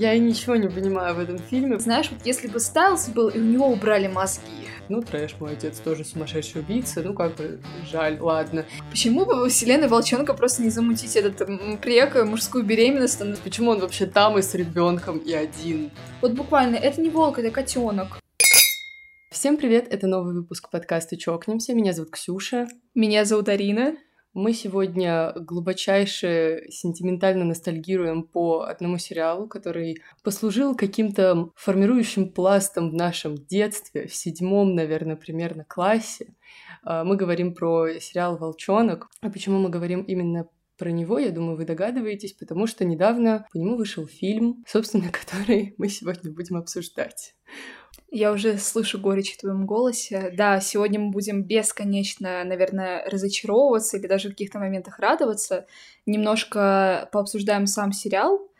Я ничего не понимаю в этом фильме. Знаешь, вот если бы Стайлз был, и у него убрали мозги. Ну, трэш, мой отец тоже сумасшедший убийца, ну, как бы, жаль, ладно. Почему бы вселенной Волчонка просто не замутить этот прек, мужскую беременность? Почему он вообще там и с ребенком и один? Вот буквально, это не волк, это котенок. Всем привет, это новый выпуск подкаста «Чокнемся». Меня зовут Ксюша. Меня зовут Арина. Мы сегодня глубочайше сентиментально ностальгируем по одному сериалу, который послужил каким-то формирующим пластом в нашем детстве, в седьмом, наверное, примерно классе. А, мы говорим про сериал «Волчонок». А почему мы говорим именно про него, я думаю, вы догадываетесь, потому что недавно по нему вышел фильм, собственно, который мы сегодня будем обсуждать. Я уже слышу горечь в твоем голосе. Да, сегодня мы будем бесконечно, наверное, разочаровываться или даже в каких-то моментах радоваться. Немножко пообсуждаем сам сериал,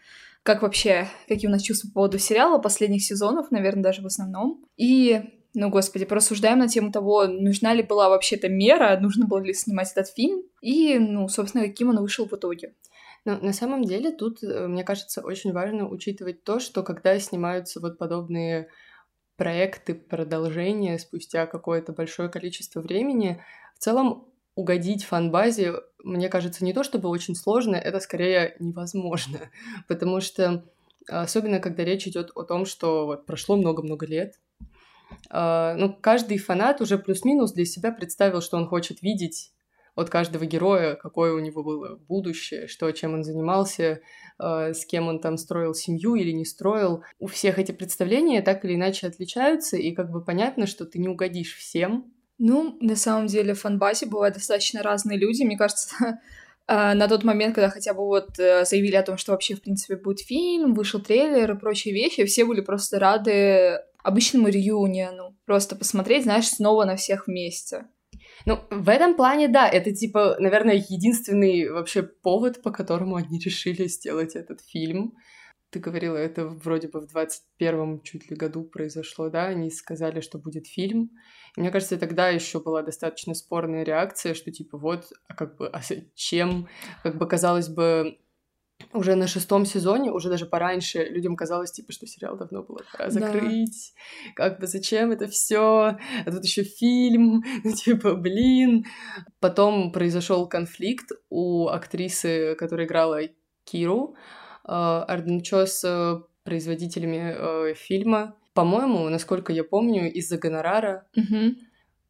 как вообще, какие у нас чувства по поводу сериала, последних сезонов, наверное, даже в основном. И, ну, господи, порассуждаем на тему того, нужна ли была вообще эта мера, нужно было ли снимать этот фильм, и, ну, собственно, каким он вышел в итоге. Но на самом деле тут, э, мне кажется, очень важно учитывать то, что когда снимаются вот подобные проекты продолжения спустя какое-то большое количество времени. В целом угодить фанбазе, мне кажется, не то чтобы очень сложно, это скорее невозможно, потому что особенно когда речь идет о том, что вот прошло много-много лет, а, ну, каждый фанат уже плюс-минус для себя представил, что он хочет видеть от каждого героя, какое у него было будущее, что, чем он занимался, э, с кем он там строил семью или не строил. У всех эти представления так или иначе отличаются, и как бы понятно, что ты не угодишь всем. Ну, на самом деле, в фанбазе бывают достаточно разные люди. Мне кажется, э, на тот момент, когда хотя бы вот э, заявили о том, что вообще, в принципе, будет фильм, вышел трейлер и прочие вещи, все были просто рады обычному реюниону. Просто посмотреть, знаешь, снова на всех вместе. Ну, в этом плане, да, это, типа, наверное, единственный вообще повод, по которому они решили сделать этот фильм. Ты говорила, это вроде бы в 21-м чуть ли году произошло, да, они сказали, что будет фильм. И мне кажется, тогда еще была достаточно спорная реакция, что типа вот, а как бы, а чем, как бы казалось бы, уже на шестом сезоне, уже даже пораньше, людям казалось, типа, что сериал давно было пора закрыть. Да. Как бы зачем это все? А тут еще фильм, ну, типа, блин. Потом произошел конфликт у актрисы, которая играла Киру, э, Арденчо с э, производителями э, фильма. По-моему, насколько я помню, из-за гонорара. Угу.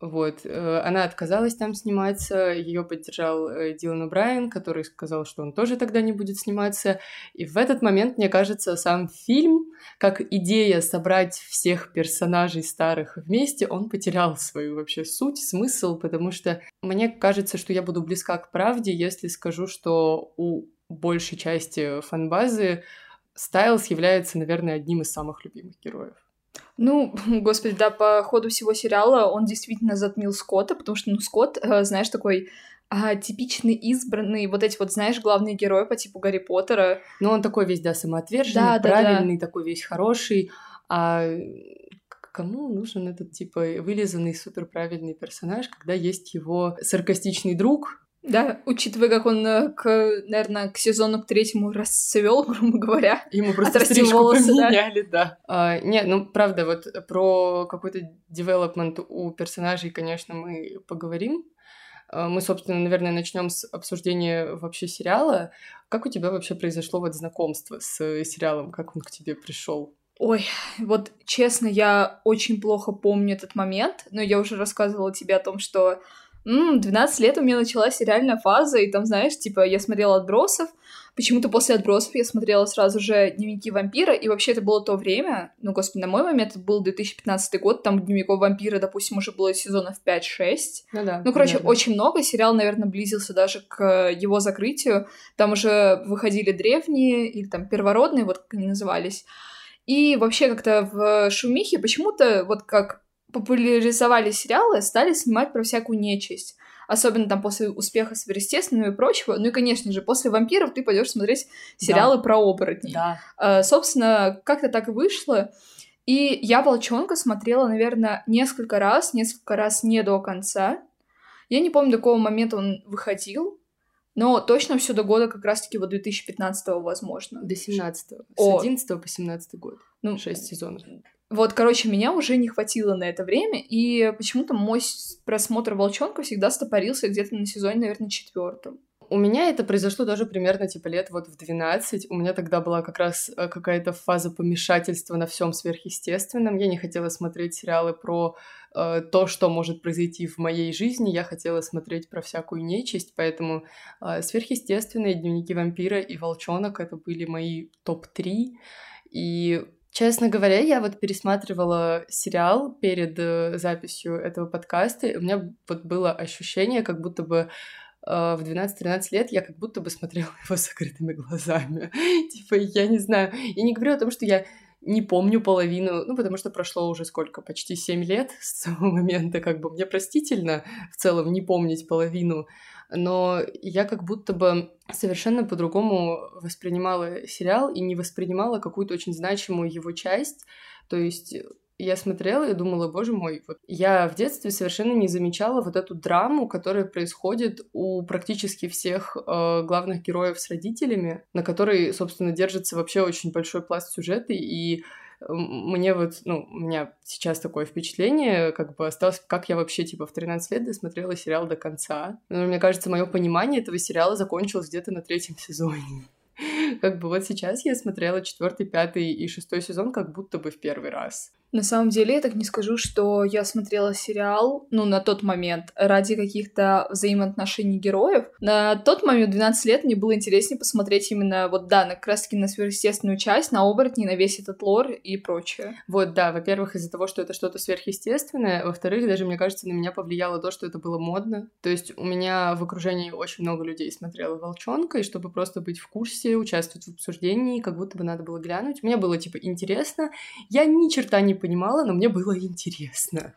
Вот, э, она отказалась там сниматься, ее поддержал э, Дилан Брайан, который сказал, что он тоже тогда не будет сниматься. И в этот момент, мне кажется, сам фильм, как идея собрать всех персонажей старых вместе, он потерял свою вообще суть, смысл, потому что мне кажется, что я буду близка к правде, если скажу, что у большей части фанбазы Стайлз является, наверное, одним из самых любимых героев. Ну, господи, да, по ходу всего сериала он действительно затмил Скотта, потому что, ну, Скотт, э, знаешь, такой а, типичный избранный, вот эти вот, знаешь, главные герои по типу Гарри Поттера. Ну, он такой весь, да, самоотверженный, да, правильный, да, да. такой весь хороший. А кому нужен этот, типа, вылизанный суперправильный персонаж, когда есть его саркастичный друг, да, учитывая, как он, э, к, наверное, к сезону к третьему расцвел, грубо говоря. Ему просто стрижку волосы, поменяли, да. да. А, нет, ну, правда, вот про какой-то девелопмент у персонажей, конечно, мы поговорим. А, мы, собственно, наверное, начнем с обсуждения вообще сериала. Как у тебя вообще произошло вот знакомство с сериалом? Как он к тебе пришел? Ой, вот честно, я очень плохо помню этот момент, но я уже рассказывала тебе о том, что 12 лет у меня началась сериальная фаза, и там, знаешь, типа, я смотрела «Отбросов», почему-то после «Отбросов» я смотрела сразу же «Дневники вампира», и вообще это было то время, ну, господи, на мой момент это был 2015 год, там «Дневников вампира», допустим, уже было сезонов 5-6. Ну да. Ну, короче, да, очень много, сериал, наверное, близился даже к его закрытию, там уже выходили древние, или там первородные, вот как они назывались, и вообще как-то в шумихе почему-то вот как популяризовали сериалы, стали снимать про всякую нечисть. Особенно там после успеха сверхъестественного и прочего. Ну и, конечно же, после вампиров ты пойдешь смотреть сериалы да. про оборотней. Да. А, собственно, как-то так и вышло. И я «Волчонка» смотрела, наверное, несколько раз, несколько раз не до конца. Я не помню, до какого момента он выходил. Но точно все до года как раз-таки вот 2015 возможно. До 17 -го. С 11 по 17 год. Ну, 6 сезонов. Вот, короче, меня уже не хватило на это время, и почему-то мой просмотр «Волчонка» всегда стопорился где-то на сезоне, наверное, четвертом. У меня это произошло тоже примерно типа лет вот в 12. У меня тогда была как раз э, какая-то фаза помешательства на всем сверхъестественном. Я не хотела смотреть сериалы про э, то, что может произойти в моей жизни. Я хотела смотреть про всякую нечисть, поэтому э, сверхъестественные дневники вампира и волчонок это были мои топ-3. И Честно говоря, я вот пересматривала сериал перед э, записью этого подкаста, и у меня вот было ощущение, как будто бы э, в 12-13 лет я как будто бы смотрела его с закрытыми глазами. типа, я не знаю. Я не говорю о том, что я не помню половину, ну, потому что прошло уже сколько, почти 7 лет с того момента, как бы мне простительно в целом не помнить половину но я как будто бы совершенно по-другому воспринимала сериал и не воспринимала какую-то очень значимую его часть. То есть я смотрела и думала, боже мой, вот я в детстве совершенно не замечала вот эту драму, которая происходит у практически всех э, главных героев с родителями, на которой, собственно, держится вообще очень большой пласт сюжета, и мне вот, ну, у меня сейчас такое впечатление, как бы осталось, как я вообще, типа, в 13 лет досмотрела сериал до конца. Но мне кажется, мое понимание этого сериала закончилось где-то на третьем сезоне. Как бы вот сейчас я смотрела четвертый, пятый и шестой сезон как будто бы в первый раз. На самом деле, я так не скажу, что я смотрела сериал, ну, на тот момент, ради каких-то взаимоотношений героев. На тот момент, 12 лет, мне было интереснее посмотреть именно, вот, да, на, как раз-таки на сверхъестественную часть, на оборотни, на весь этот лор и прочее. Вот, да, во-первых, из-за того, что это что-то сверхъестественное, во-вторых, даже, мне кажется, на меня повлияло то, что это было модно. То есть у меня в окружении очень много людей смотрело «Волчонка», и чтобы просто быть в курсе, участвовать в обсуждении, как будто бы надо было глянуть. Мне было, типа, интересно. Я ни черта не понимала, но мне было интересно.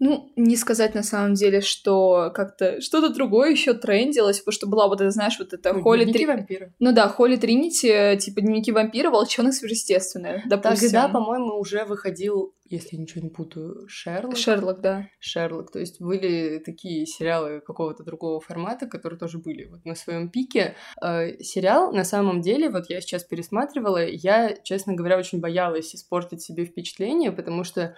Ну, не сказать на самом деле, что как-то что-то другое еще трендилось, потому что была вот это, знаешь, вот это ну, Холли Три... вампира. Ну да, Холли Тринити, типа дневники вампира, волчонок сверхъестественное, допустим. Тогда, по-моему, уже выходил, если я ничего не путаю, Шерлок. Шерлок, да. Шерлок. То есть были такие сериалы какого-то другого формата, которые тоже были вот на своем пике. Э, сериал, на самом деле, вот я сейчас пересматривала, я, честно говоря, очень боялась испортить себе впечатление, потому что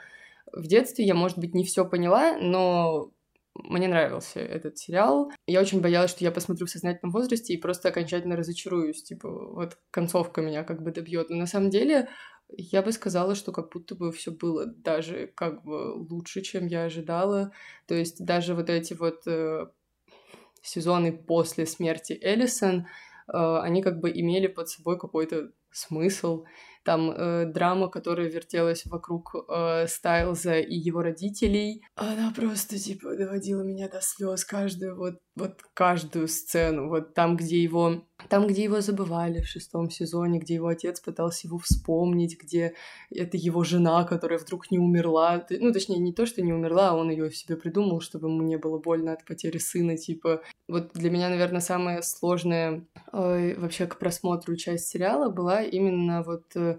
в детстве я, может быть, не все поняла, но мне нравился этот сериал. Я очень боялась, что я посмотрю в сознательном возрасте и просто окончательно разочаруюсь. Типа, вот концовка меня как бы добьет. Но на самом деле я бы сказала, что как будто бы все было даже как бы лучше, чем я ожидала. То есть даже вот эти вот э, сезоны после смерти Эллисон, э, они как бы имели под собой какой-то смысл там э, драма, которая вертелась вокруг э, Стайлза и его родителей, она просто, типа, доводила меня до слез каждую, вот, вот каждую сцену, вот там, где его там, где его забывали в шестом сезоне, где его отец пытался его вспомнить, где это его жена, которая вдруг не умерла. Ну, точнее, не то, что не умерла, а он ее себе придумал, чтобы ему не было больно от потери сына. Типа, вот для меня, наверное, самая сложная э, вообще к просмотру часть сериала была именно вот э,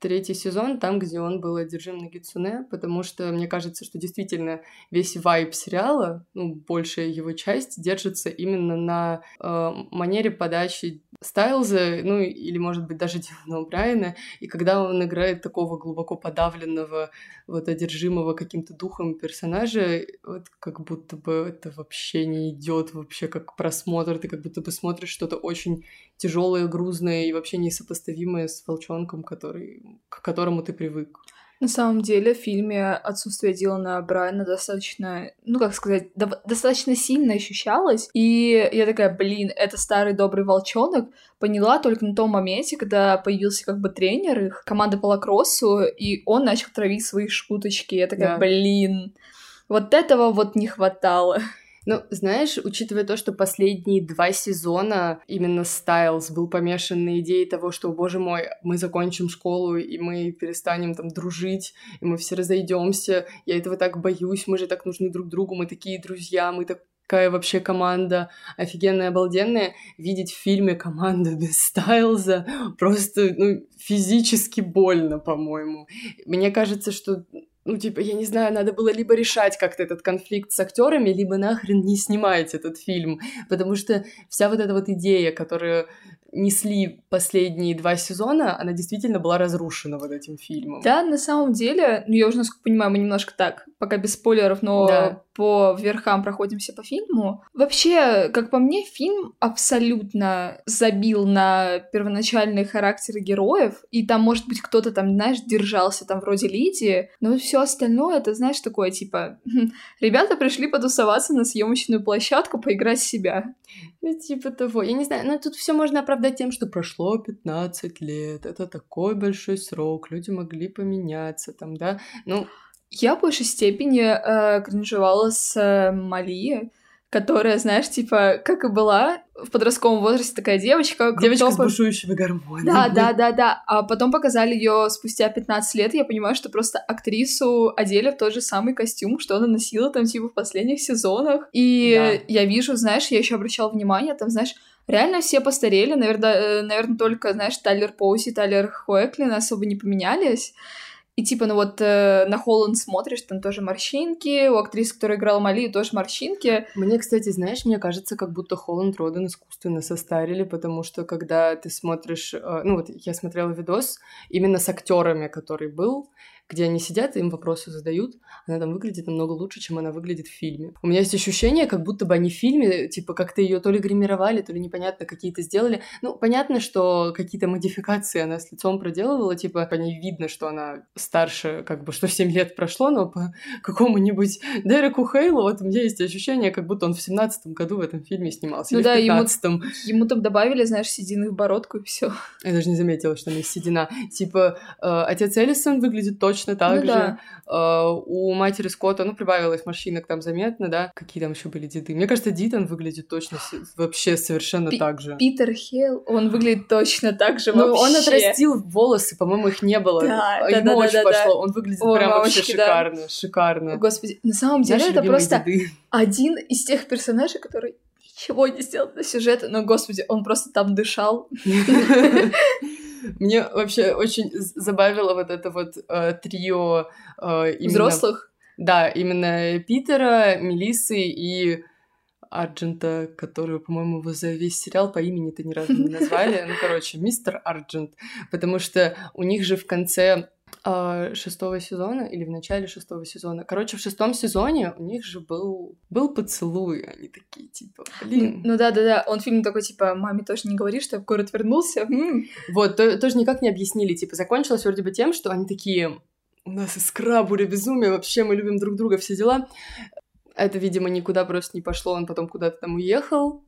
третий сезон, там, где он был одержим на Гицуне, потому что мне кажется, что действительно весь вайб сериала, ну, большая его часть, держится именно на э, манере подачи Стайлза, ну, или, может быть, даже Дилана Брайана, и когда он играет такого глубоко подавленного, вот, одержимого каким-то духом персонажа, вот, как будто бы это вообще не идет вообще как просмотр, ты как будто бы смотришь что-то очень тяжелое, грузное и вообще несопоставимое с волчонком, к которому ты привык. На самом деле в фильме отсутствие Дилана Брайана достаточно, ну как сказать, до- достаточно сильно ощущалось. И я такая, блин, это старый добрый волчонок. Поняла только на том моменте, когда появился как бы тренер их, команда по лакроссу, и он начал травить свои шуточки. Я такая, да. блин, вот этого вот не хватало. Ну, знаешь, учитывая то, что последние два сезона именно Стайлз был помешан на идее того, что, боже мой, мы закончим школу, и мы перестанем там дружить, и мы все разойдемся, я этого так боюсь, мы же так нужны друг другу, мы такие друзья, мы так какая вообще команда офигенная, обалденная. Видеть в фильме команду без Стайлза просто ну, физически больно, по-моему. Мне кажется, что ну, типа, я не знаю, надо было либо решать как-то этот конфликт с актерами, либо нахрен не снимать этот фильм, потому что вся вот эта вот идея, которую несли последние два сезона, она действительно была разрушена вот этим фильмом. Да, на самом деле, ну, я уже, насколько понимаю, мы немножко так, пока без спойлеров, но да. по верхам проходимся по фильму. Вообще, как по мне, фильм абсолютно забил на первоначальные характеры героев, и там, может быть, кто-то там, знаешь, держался там вроде Лидии, но все остальное, это, знаешь, такое, типа, ребята пришли потусоваться на съемочную площадку, поиграть в себя. Ну, типа того. Я не знаю, но тут все можно оправдать тем, что прошло 15 лет. Это такой большой срок. Люди могли поменяться там, да. Ну, я в большей степени э, кринжевала с э, Мали, которая, знаешь, типа, как и была в подростковом возрасте такая девочка. Девочка с бушующими гормонами. Да, да, да, да. А потом показали ее спустя 15 лет, я понимаю, что просто актрису одели в тот же самый костюм, что она носила там, типа, в последних сезонах. И да. я вижу, знаешь, я еще обращала внимание, там, знаешь, реально все постарели, наверное, э, наверное, только, знаешь, Тайлер Поуси, Тайлер Хуэклин особо не поменялись. И типа, ну вот э, на Холланд смотришь, там тоже морщинки, у актрисы, которая играла Мали, тоже морщинки. Мне, кстати, знаешь, мне кажется, как будто Холланд Роден искусственно состарили, потому что когда ты смотришь, э, ну вот я смотрела видос именно с актерами, который был, где они сидят, им вопросы задают, она там выглядит намного лучше, чем она выглядит в фильме. У меня есть ощущение, как будто бы они в фильме, типа, как-то ее то ли гримировали, то ли непонятно какие-то сделали. Ну, понятно, что какие-то модификации она с лицом проделывала, типа, по ней видно, что она старше, как бы, что 7 лет прошло, но по какому-нибудь Дереку Хейлу вот у меня есть ощущение, как будто он в семнадцатом году в этом фильме снимался, ну, да, в 15 ему, ему там добавили, знаешь, седины в бородку и все. Я даже не заметила, что она седина. Типа, э, отец Эллисон выглядит точно точно так ну, же. Да. Uh, у матери Скотта, ну, прибавилось морщинок там заметно, да. Какие там еще были деды? Мне кажется, Дитон выглядит точно вообще совершенно Пи- так же. Питер Хилл, он выглядит точно так же ну, он отрастил волосы, по-моему, их не было. Да, а Ему да, очень да, пошло. Да. Он выглядит О, прям мамочки, вообще шикарно, да. шикарно. Господи, на самом деле Наши это просто деды. один из тех персонажей, который ничего не сделал для сюжета, но, господи, он просто там дышал. Мне вообще очень забавило вот это вот э, трио э, именно... Взрослых? Да, именно Питера, Мелисы и Арджента, которого, по-моему, его за весь сериал по имени-то ни разу не назвали. Ну, короче, мистер Арджент. Потому что у них же в конце шестого сезона или в начале шестого сезона. Короче, в шестом сезоне у них же был, был поцелуй. Они такие, типа, блин. Ну да-да-да, он фильм такой, типа, маме тоже не говори, что я в город вернулся. М-м. Вот, то, тоже никак не объяснили. Типа, закончилось вроде бы тем, что они такие, у нас искра, буря безумия, вообще мы любим друг друга, все дела. Это, видимо, никуда просто не пошло, он потом куда-то там уехал.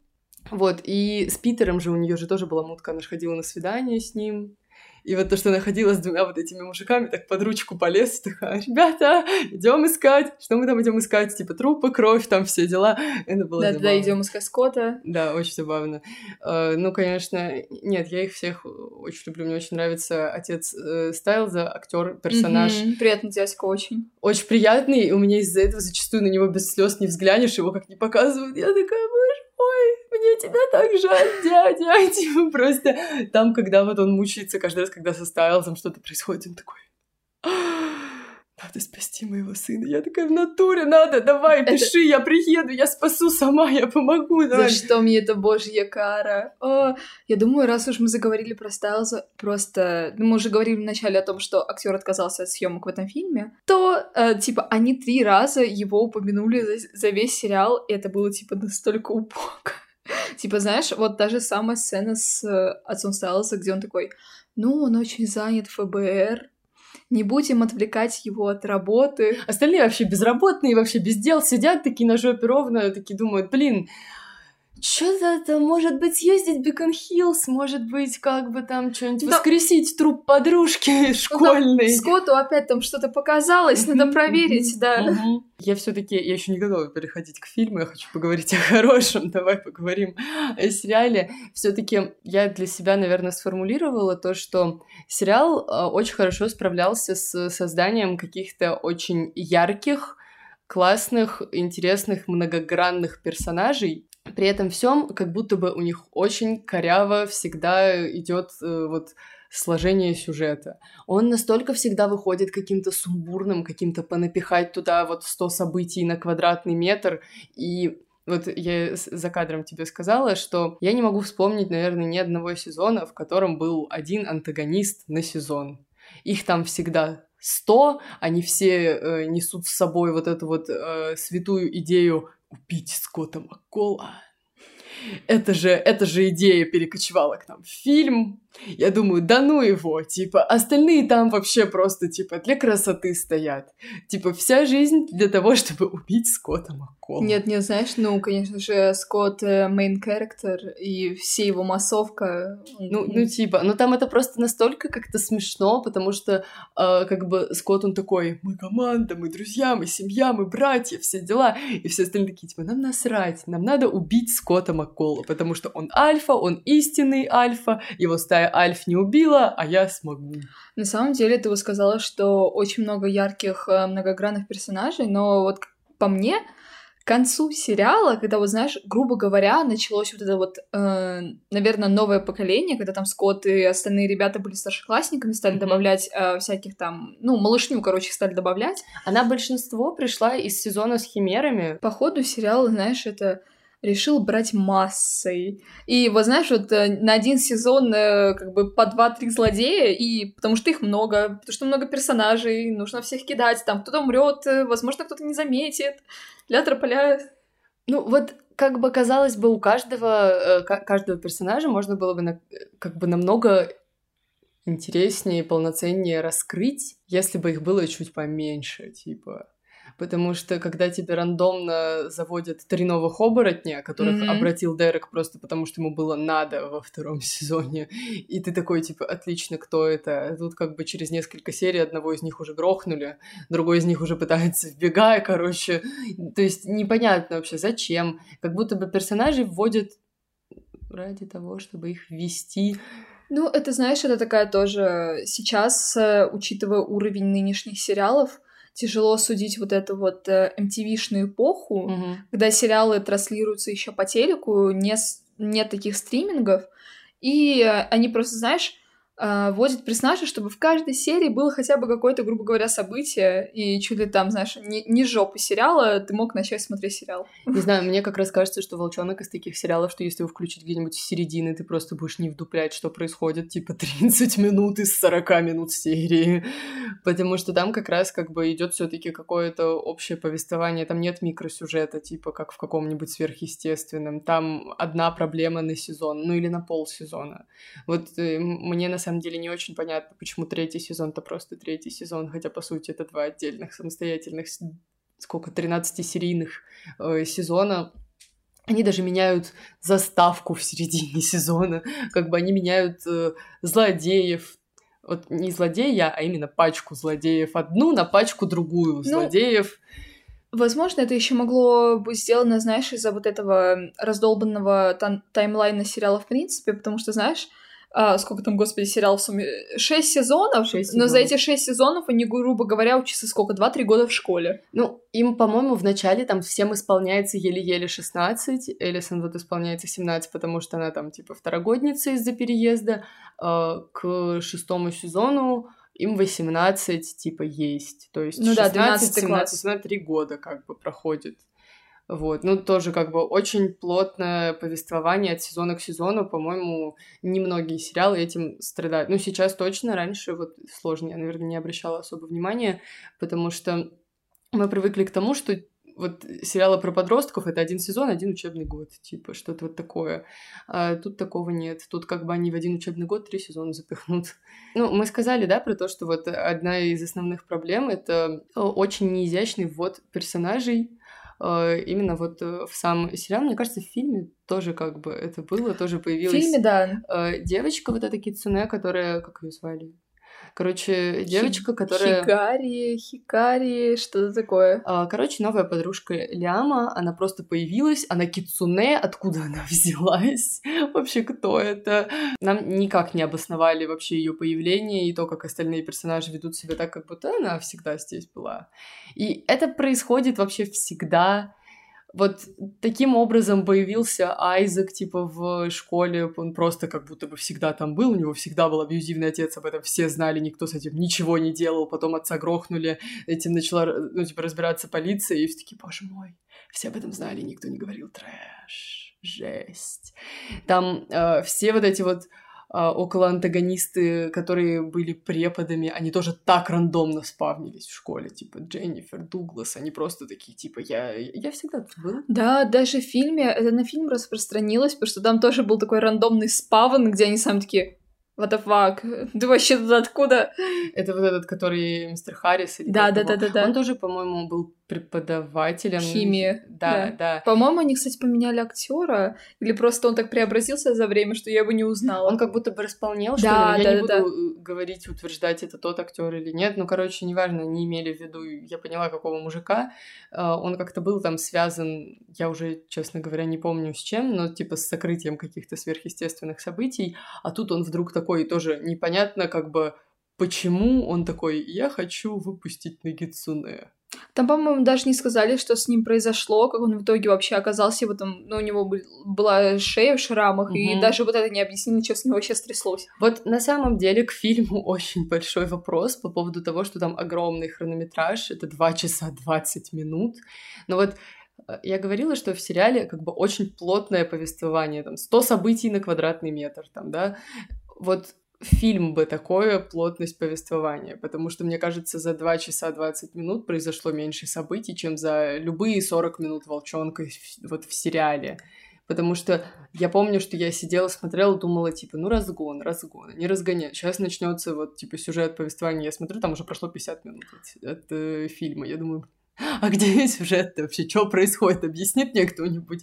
Вот, и с Питером же у нее же тоже была мутка, она же ходила на свидание с ним. И вот то, что она ходила с двумя вот этими мужиками, так под ручку по лесу, такая, ребята, идем искать. Что мы там идем искать? Типа трупы, кровь, там все дела. Это было Да, да, идем искать Скотта. Да, очень забавно. Uh, ну, конечно, нет, я их всех очень люблю. Мне очень нравится отец э, Стайлза, актер, персонаж. Mm-hmm. Приятный дядька очень. Очень приятный. И у меня из-за этого зачастую на него без слез не взглянешь, его как не показывают. Я такая, боже ой, мне тебя так жаль, дядя. Типа просто там, когда вот он мучается каждый раз, когда со Стайлзом что-то происходит, он такой надо спасти моего сына. Я такая, в натуре надо, давай, это... пиши, я приеду, я спасу сама, я помогу. Давай. За что мне это божья кара? О, я думаю, раз уж мы заговорили про Стайлза, просто, ну, мы уже говорили вначале о том, что актер отказался от съемок в этом фильме, то, э, типа, они три раза его упомянули за, за весь сериал, и это было, типа, настолько убого. Типа, знаешь, вот та же самая сцена с э, отцом Стайлза, где он такой, ну, он очень занят в ФБР, не будем отвлекать его от работы. Остальные вообще безработные, вообще без дел сидят такие на жопе ровно, такие думают, блин, что-то там, может быть, съездить в Бекон Хиллз, может быть, как бы там что-нибудь да. воскресить труп подружки школьной. Ну, Скотту опять там что-то показалось, надо проверить, да. Я все таки я еще не готова переходить к фильму, я хочу поговорить о хорошем, давай поговорим о сериале. все таки я для себя, наверное, сформулировала то, что сериал а, очень хорошо справлялся с созданием каких-то очень ярких, классных, интересных, многогранных персонажей, при этом всем, как будто бы у них очень коряво всегда идет э, вот сложение сюжета. Он настолько всегда выходит каким-то сумбурным, каким-то понапихать туда вот 100 событий на квадратный метр, и вот я за кадром тебе сказала, что я не могу вспомнить, наверное, ни одного сезона, в котором был один антагонист на сезон. Их там всегда сто, они все э, несут с собой вот эту вот э, святую идею убить Скотта Маккола. Это же, это же идея перекочевала к нам в фильм. Я думаю, да ну его, типа, остальные там вообще просто, типа, для красоты стоят. Типа, вся жизнь для того, чтобы убить Скотта Маккола. Нет, не знаешь, ну, конечно же, Скотт мейн character и все его массовка. Ну, ну, типа, но там это просто настолько как-то смешно, потому что, э, как бы, Скотт, он такой, мы команда, мы друзья, мы семья, мы братья, все дела. И все остальные такие, типа, нам насрать, нам надо убить Скотта Маккола, потому что он альфа, он истинный альфа, его стая Альф не убила, а я смогу. На самом деле, ты вот сказала, что очень много ярких, э, многогранных персонажей, но вот по мне, к концу сериала, когда, вот знаешь, грубо говоря, началось вот это вот, э, наверное, новое поколение, когда там Скотт и остальные ребята были старшеклассниками, стали mm-hmm. добавлять э, всяких там, ну, малышню, короче, стали добавлять. Она большинство пришла из сезона с химерами. По ходу сериала, знаешь, это решил брать массой. И вот знаешь, вот э, на один сезон э, как бы по два-три злодея, и потому что их много, потому что много персонажей, нужно всех кидать, там кто-то умрет, э, возможно, кто-то не заметит. Ля трополя. Ну вот как бы казалось бы, у каждого, каждого персонажа можно было бы на, как бы намного интереснее, полноценнее раскрыть, если бы их было чуть поменьше, типа потому что когда тебе рандомно заводят три новых оборотня, которых mm-hmm. обратил Дерек просто потому, что ему было надо во втором сезоне, и ты такой, типа, отлично, кто это? Тут как бы через несколько серий одного из них уже грохнули, другой из них уже пытается вбегать, короче. То есть непонятно вообще, зачем. Как будто бы персонажей вводят ради того, чтобы их ввести ну, это, знаешь, это такая тоже сейчас, э, учитывая уровень нынешних сериалов, тяжело судить вот эту вот MTV-шную э, эпоху, mm-hmm. когда сериалы транслируются еще по телеку, не, нет таких стримингов, и они просто, знаешь, э, вводит персонажа, чтобы в каждой серии было хотя бы какое-то, грубо говоря, событие, и чуть ли там, знаешь, не, не жопы сериала, ты мог начать смотреть сериал. Не знаю, мне как раз кажется, что «Волчонок» из таких сериалов, что если его включить где-нибудь в середине, ты просто будешь не вдуплять, что происходит, типа 30 минут из 40 минут серии, потому что там как раз как бы идет все таки какое-то общее повествование, там нет микросюжета, типа как в каком-нибудь сверхъестественном, там одна проблема на сезон, ну или на полсезона. Вот э, мне на самом самом деле не очень понятно, почему третий сезон-то просто третий сезон, хотя, по сути, это два отдельных самостоятельных, сколько, 13-серийных э, сезона. Они даже меняют заставку в середине сезона, как бы они меняют э, злодеев, вот не злодея, а именно пачку злодеев одну на пачку другую ну, злодеев. Возможно, это еще могло быть сделано, знаешь, из-за вот этого раздолбанного таймлайна сериала в принципе, потому что, знаешь, а, сколько там, господи, сериал в сумме? Шесть сезонов, шесть но за эти шесть сезонов они, грубо говоря, учатся сколько? Два-три года в школе. Ну, им, по-моему, в начале там всем исполняется еле-еле 16, Элисон вот исполняется 17, потому что она там, типа, второгодница из-за переезда, а, к шестому сезону им 18, типа, есть. То есть ну 16, да, 12 17, класс. 3 года как бы проходит. Вот, ну тоже как бы очень плотное повествование от сезона к сезону, по-моему, немногие сериалы этим страдают. Ну сейчас точно, раньше вот сложно, я, наверное, не обращала особо внимания, потому что мы привыкли к тому, что вот сериалы про подростков это один сезон, один учебный год, типа что-то вот такое. А тут такого нет. Тут как бы они в один учебный год три сезона запихнут. Ну, мы сказали, да, про то, что вот одна из основных проблем это очень неизящный ввод персонажей Э, именно вот э, в сам сериал. Мне кажется, в фильме тоже как бы это было, тоже появилась... В фильме, да. Э, девочка вот эта Кицуне, которая... Как ее звали? Короче, девочка, которая... Хикари, Хикари, что-то такое. А, короче, новая подружка Ляма, она просто появилась, она Кицуне, откуда она взялась? вообще, кто это? Нам никак не обосновали вообще ее появление и то, как остальные персонажи ведут себя так, как будто она всегда здесь была. И это происходит вообще всегда вот таким образом появился Айзек, типа, в школе, он просто как будто бы всегда там был, у него всегда был абьюзивный отец, об этом все знали, никто с этим ничего не делал, потом отца грохнули, этим начала, ну, типа, разбираться полиция, и все такие, боже мой, все об этом знали, никто не говорил. Трэш, жесть. Там э, все вот эти вот около антагонисты, которые были преподами, они тоже так рандомно спавнились в школе, типа Дженнифер, Дуглас, они просто такие, типа, я, я всегда тут был. Да, даже в фильме, это на фильм распространилось, потому что там тоже был такой рандомный спавн, где они сами такие, What the fuck? Ты вообще тут откуда? Это вот этот, который мистер Харрис? Или да, да, да, да, да. Он тоже, по-моему, был преподавателем. Химии. Да, да. да. По-моему, они, кстати, поменяли актера, или просто он так преобразился за время, что я бы не узнала. Он как будто бы располнел, что да, ли? Я да, не да, буду да. говорить, утверждать, это тот актер или нет. Ну, короче, неважно, не имели в виду, я поняла, какого мужика. А, он как-то был там связан, я уже, честно говоря, не помню с чем, но типа с сокрытием каких-то сверхъестественных событий. А тут он вдруг такой тоже непонятно, как бы почему он такой, я хочу выпустить Нагицуне. Там, по-моему, даже не сказали, что с ним произошло, как он в итоге вообще оказался, в этом, ну, у него была шея в шрамах, угу. и даже вот это не объяснили, что с него вообще стряслось. Вот на самом деле к фильму очень большой вопрос по поводу того, что там огромный хронометраж, это 2 часа 20 минут, но вот э, я говорила, что в сериале как бы очень плотное повествование, там 100 событий на квадратный метр, там, да, вот фильм бы такое плотность повествования, потому что, мне кажется, за 2 часа 20 минут произошло меньше событий, чем за любые 40 минут волчонка вот в сериале. Потому что я помню, что я сидела, смотрела, думала, типа, ну разгон, разгон, не разгоняй. Сейчас начнется вот, типа, сюжет повествования. Я смотрю, там уже прошло 50 минут от, от э, фильма. Я думаю, а где сюжет вообще? Что происходит? Объяснит мне кто-нибудь?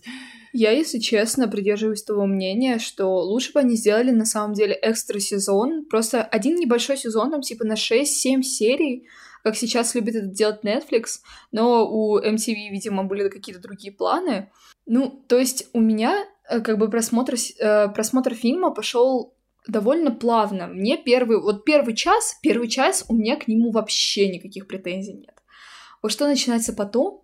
Я, если честно, придерживаюсь того мнения, что лучше бы они сделали на самом деле экстра сезон. Просто один небольшой сезон, там типа на 6-7 серий, как сейчас любит это делать Netflix, но у MTV, видимо, были какие-то другие планы. Ну, то есть у меня э, как бы просмотр, э, просмотр фильма пошел довольно плавно. Мне первый, вот первый час, первый час у меня к нему вообще никаких претензий нет. Вот что начинается потом,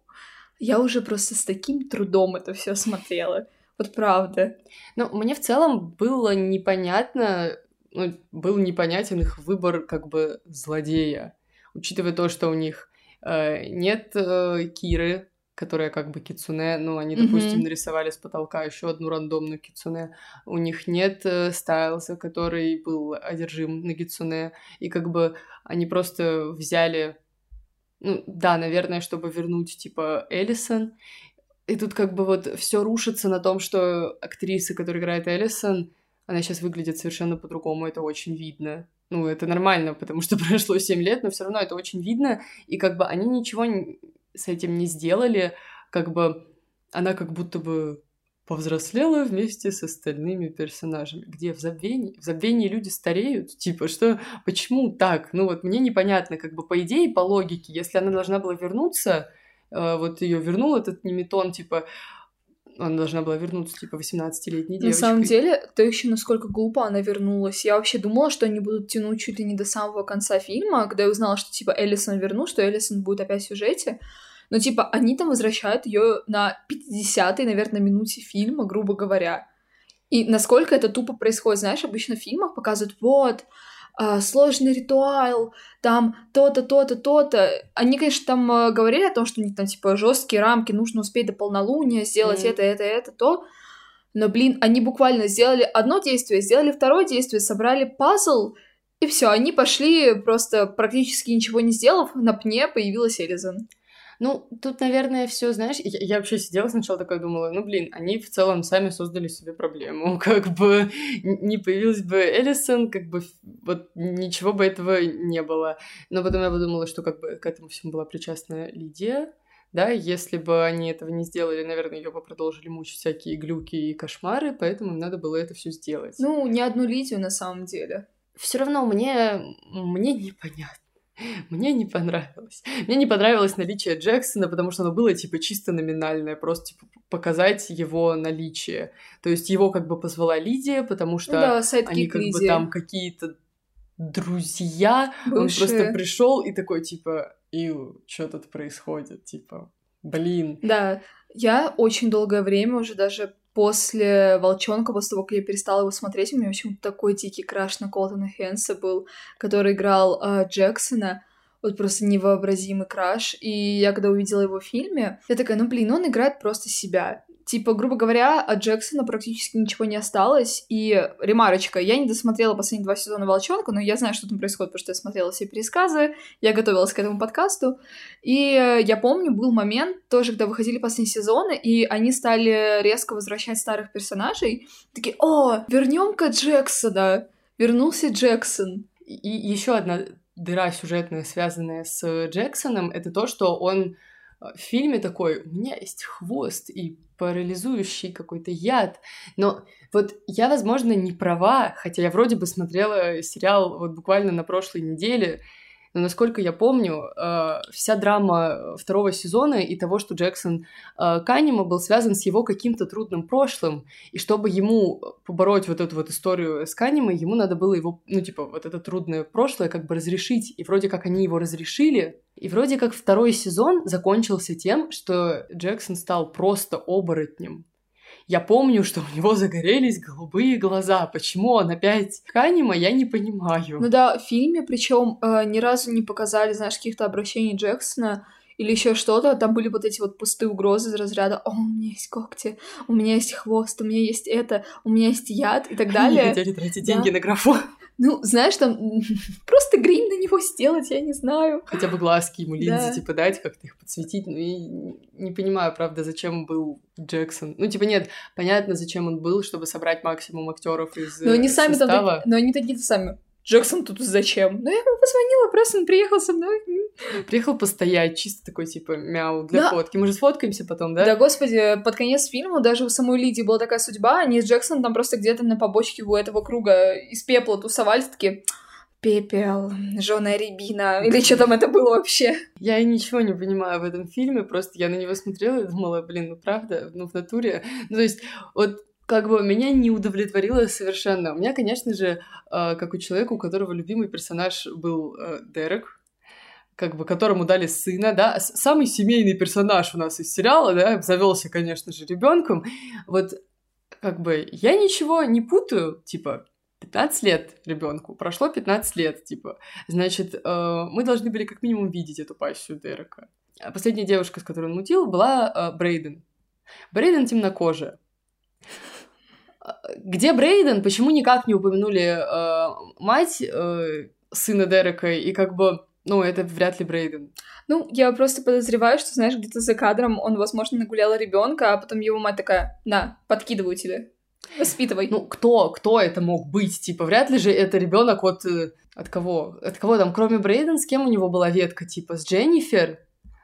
я уже просто с таким трудом это все смотрела. Вот правда. Ну, мне в целом было непонятно, ну, был непонятен их выбор как бы злодея, учитывая то, что у них э, нет э, Киры, которая как бы кицуне, ну, они, допустим, mm-hmm. нарисовали с потолка еще одну рандомную кицуне, у них нет э, Стайлза, который был одержим на кицуне, и как бы они просто взяли ну, да, наверное, чтобы вернуть, типа, Эллисон. И тут как бы вот все рушится на том, что актриса, которая играет Эллисон, она сейчас выглядит совершенно по-другому, это очень видно. Ну, это нормально, потому что прошло 7 лет, но все равно это очень видно. И как бы они ничего с этим не сделали, как бы она как будто бы повзрослела вместе с остальными персонажами. Где в забвении? В забвении люди стареют? Типа, что? Почему так? Ну вот мне непонятно, как бы по идее, по логике, если она должна была вернуться, э, вот ее вернул этот неметон, типа, она должна была вернуться, типа, 18-летней девочкой. На самом деле, то еще насколько глупо она вернулась. Я вообще думала, что они будут тянуть чуть ли не до самого конца фильма, когда я узнала, что, типа, Эллисон вернул, что Эллисон будет опять в сюжете. Но, типа, они там возвращают ее на 50-й, наверное, минуте фильма, грубо говоря. И насколько это тупо происходит, знаешь, обычно в фильмах показывают, вот, э, сложный ритуал, там то-то, то-то, то-то. Они, конечно, там э, говорили о том, что у них там, типа, жесткие рамки, нужно успеть до полнолуния, сделать mm. это, это, это, то. Но, блин, они буквально сделали одно действие, сделали второе действие, собрали пазл, и все, они пошли просто практически ничего не сделав, на пне появилась Элизан. Ну, тут, наверное, все, знаешь, я, я вообще сидела сначала такая думала, ну, блин, они в целом сами создали себе проблему, как бы не появилась бы Эллисон, как бы вот ничего бы этого не было. Но потом я подумала, что как бы к этому всему была причастна Лидия, да, если бы они этого не сделали, наверное, ее бы продолжили мучить всякие глюки и кошмары, поэтому им надо было это все сделать. Ну, не одну Лидию на самом деле. Все равно мне, мне непонятно. Мне не понравилось. Мне не понравилось наличие Джексона, потому что оно было, типа, чисто номинальное, просто, типа, показать его наличие. То есть его как бы позвала Лидия, потому что да, они как Лидия. бы там какие-то друзья. Бывшие. Он просто пришел и такой, типа, ил, что тут происходит, типа, блин. Да, Я очень долгое время уже даже после «Волчонка», после того, как я перестала его смотреть, у меня, в общем, такой дикий краш на Колтона Хэнса был, который играл э, Джексона вот просто невообразимый краш. И я когда увидела его в фильме, я такая, ну блин, он играет просто себя. Типа, грубо говоря, от Джексона практически ничего не осталось. И ремарочка, я не досмотрела последние два сезона «Волчонка», но я знаю, что там происходит, потому что я смотрела все пересказы, я готовилась к этому подкасту. И я помню, был момент тоже, когда выходили последние сезоны, и они стали резко возвращать старых персонажей. Такие, о, вернем-ка Джексона. Вернулся Джексон. И еще одна дыра сюжетная, связанная с Джексоном, это то, что он в фильме такой, у меня есть хвост и парализующий какой-то яд. Но вот я, возможно, не права, хотя я вроде бы смотрела сериал вот буквально на прошлой неделе, но насколько я помню, э, вся драма второго сезона и того, что Джексон э, Каннима был связан с его каким-то трудным прошлым, и чтобы ему побороть вот эту вот историю с Каннимой, ему надо было его, ну, типа, вот это трудное прошлое как бы разрешить, и вроде как они его разрешили, и вроде как второй сезон закончился тем, что Джексон стал просто оборотнем, я помню, что у него загорелись голубые глаза. Почему он опять Канима, я не понимаю. Ну да, в фильме, причем э, ни разу не показали, знаешь, каких-то обращений Джексона или еще что-то, там были вот эти вот пустые угрозы из разряда «О, у меня есть когти, у меня есть хвост, у меня есть это, у меня есть яд» и так далее. Они хотели тратить деньги да. на графон. Ну, знаешь, там просто грим на него сделать, я не знаю. Хотя бы глазки ему линзы, да. типа, дать, как-то их подсветить. Ну, и не понимаю, правда, зачем был Джексон. Ну, типа, нет, понятно, зачем он был, чтобы собрать максимум актеров из Но они сами состава. там, но они такие-то сами. Джексон тут зачем? Ну, я ему позвонила, просто он приехал со мной. Приехал постоять, чисто такой, типа, мяу, для да. фотки. Мы же сфоткаемся потом, да? Да, господи, под конец фильма даже у самой Лидии была такая судьба, они с Джексоном там просто где-то на побочке у этого круга из пепла тусовались, такие, пепел, жженая рябина, или что там это было вообще? Я ничего не понимаю в этом фильме, просто я на него смотрела и думала, блин, ну правда, ну в натуре. Ну то есть вот как бы меня не удовлетворило совершенно. У меня, конечно же, э, как у человека, у которого любимый персонаж был э, Дерек, как бы которому дали сына, да, самый семейный персонаж у нас из сериала, да, обзавелся, конечно же, ребенком. Вот как бы я ничего не путаю, типа 15 лет ребенку, прошло 15 лет, типа, значит, э, мы должны были как минимум видеть эту пассию Дерека. А последняя девушка, с которой он мутил, была э, Брейден. Брейден темнокожая. Где Брейден? Почему никак не упомянули э, мать э, сына Дерека? И как бы, ну, это вряд ли Брейден. Ну, я просто подозреваю, что, знаешь, где-то за кадром он, возможно, нагулял ребенка, а потом его мать такая, на, подкидываю тебе. Воспитывай. Ну, кто, кто это мог быть? Типа, вряд ли же это ребенок от... Э, от кого? От кого там? Кроме Брейден, с кем у него была ветка? Типа, с Дженнифер?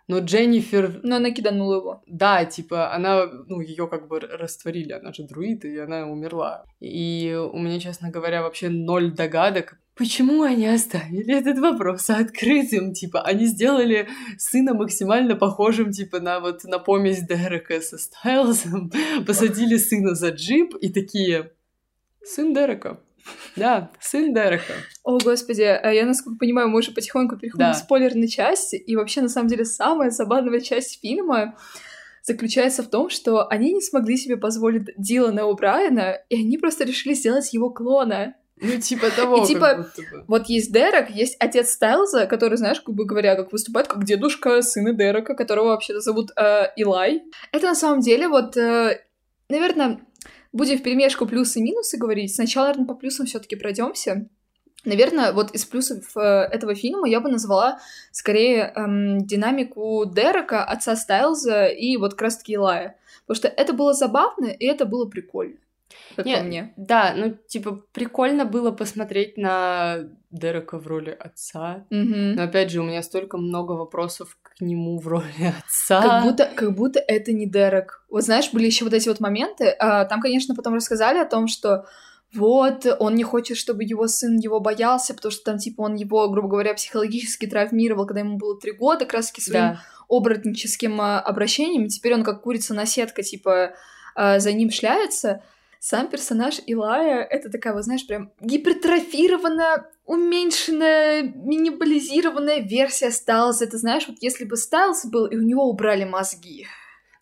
Но Дженнифер... Но она киданула его. Да, типа, она, ну, ее как бы растворили, она же друид, и она умерла. И у меня, честно говоря, вообще ноль догадок, Почему они оставили этот вопрос открытым? Типа, они сделали сына максимально похожим, типа, на вот на помесь Дерека со Стайлзом, посадили сына за джип и такие, сын Дерека. Да, сын Дерека. О, господи, а я, насколько понимаю, мы уже потихоньку переходим да. к спойлерной части, и вообще, на самом деле, самая забавная часть фильма заключается в том, что они не смогли себе позволить Дилана О'Брайена, и они просто решили сделать его клона. Ну, типа того. И типа, вот есть Дерек, есть отец Стайлза, который, знаешь, как бы говоря, как выступает как дедушка сына Дерека, которого вообще-то зовут э, Илай. Это на самом деле вот, э, наверное, будем в перемешку плюсы и минусы говорить. Сначала, наверное, по плюсам все-таки пройдемся. Наверное, вот из плюсов э, этого фильма я бы назвала скорее эм, динамику Дерека, отца Стайлза и вот как раз-таки Илая. Потому что это было забавно, и это было прикольно. Как Нет, по мне. Да, ну, типа, прикольно было посмотреть на Дерека в роли отца. Угу. Но опять же, у меня столько много вопросов к нему в роли отца. Как будто, как будто это не Дерек. Вот знаешь, были еще вот эти вот моменты. А, там, конечно, потом рассказали о том, что вот, он не хочет, чтобы его сын его боялся, потому что там, типа, он его, грубо говоря, психологически травмировал, когда ему было три года, как раз-таки своим да. оборотническим а, обращением, теперь он как курица на сетка, типа, а, за ним шляется. Сам персонаж Илая — это такая, вот знаешь, прям гипертрофированная, уменьшенная, минимализированная версия Стайлза. Это знаешь, вот если бы Стайлз был, и у него убрали мозги.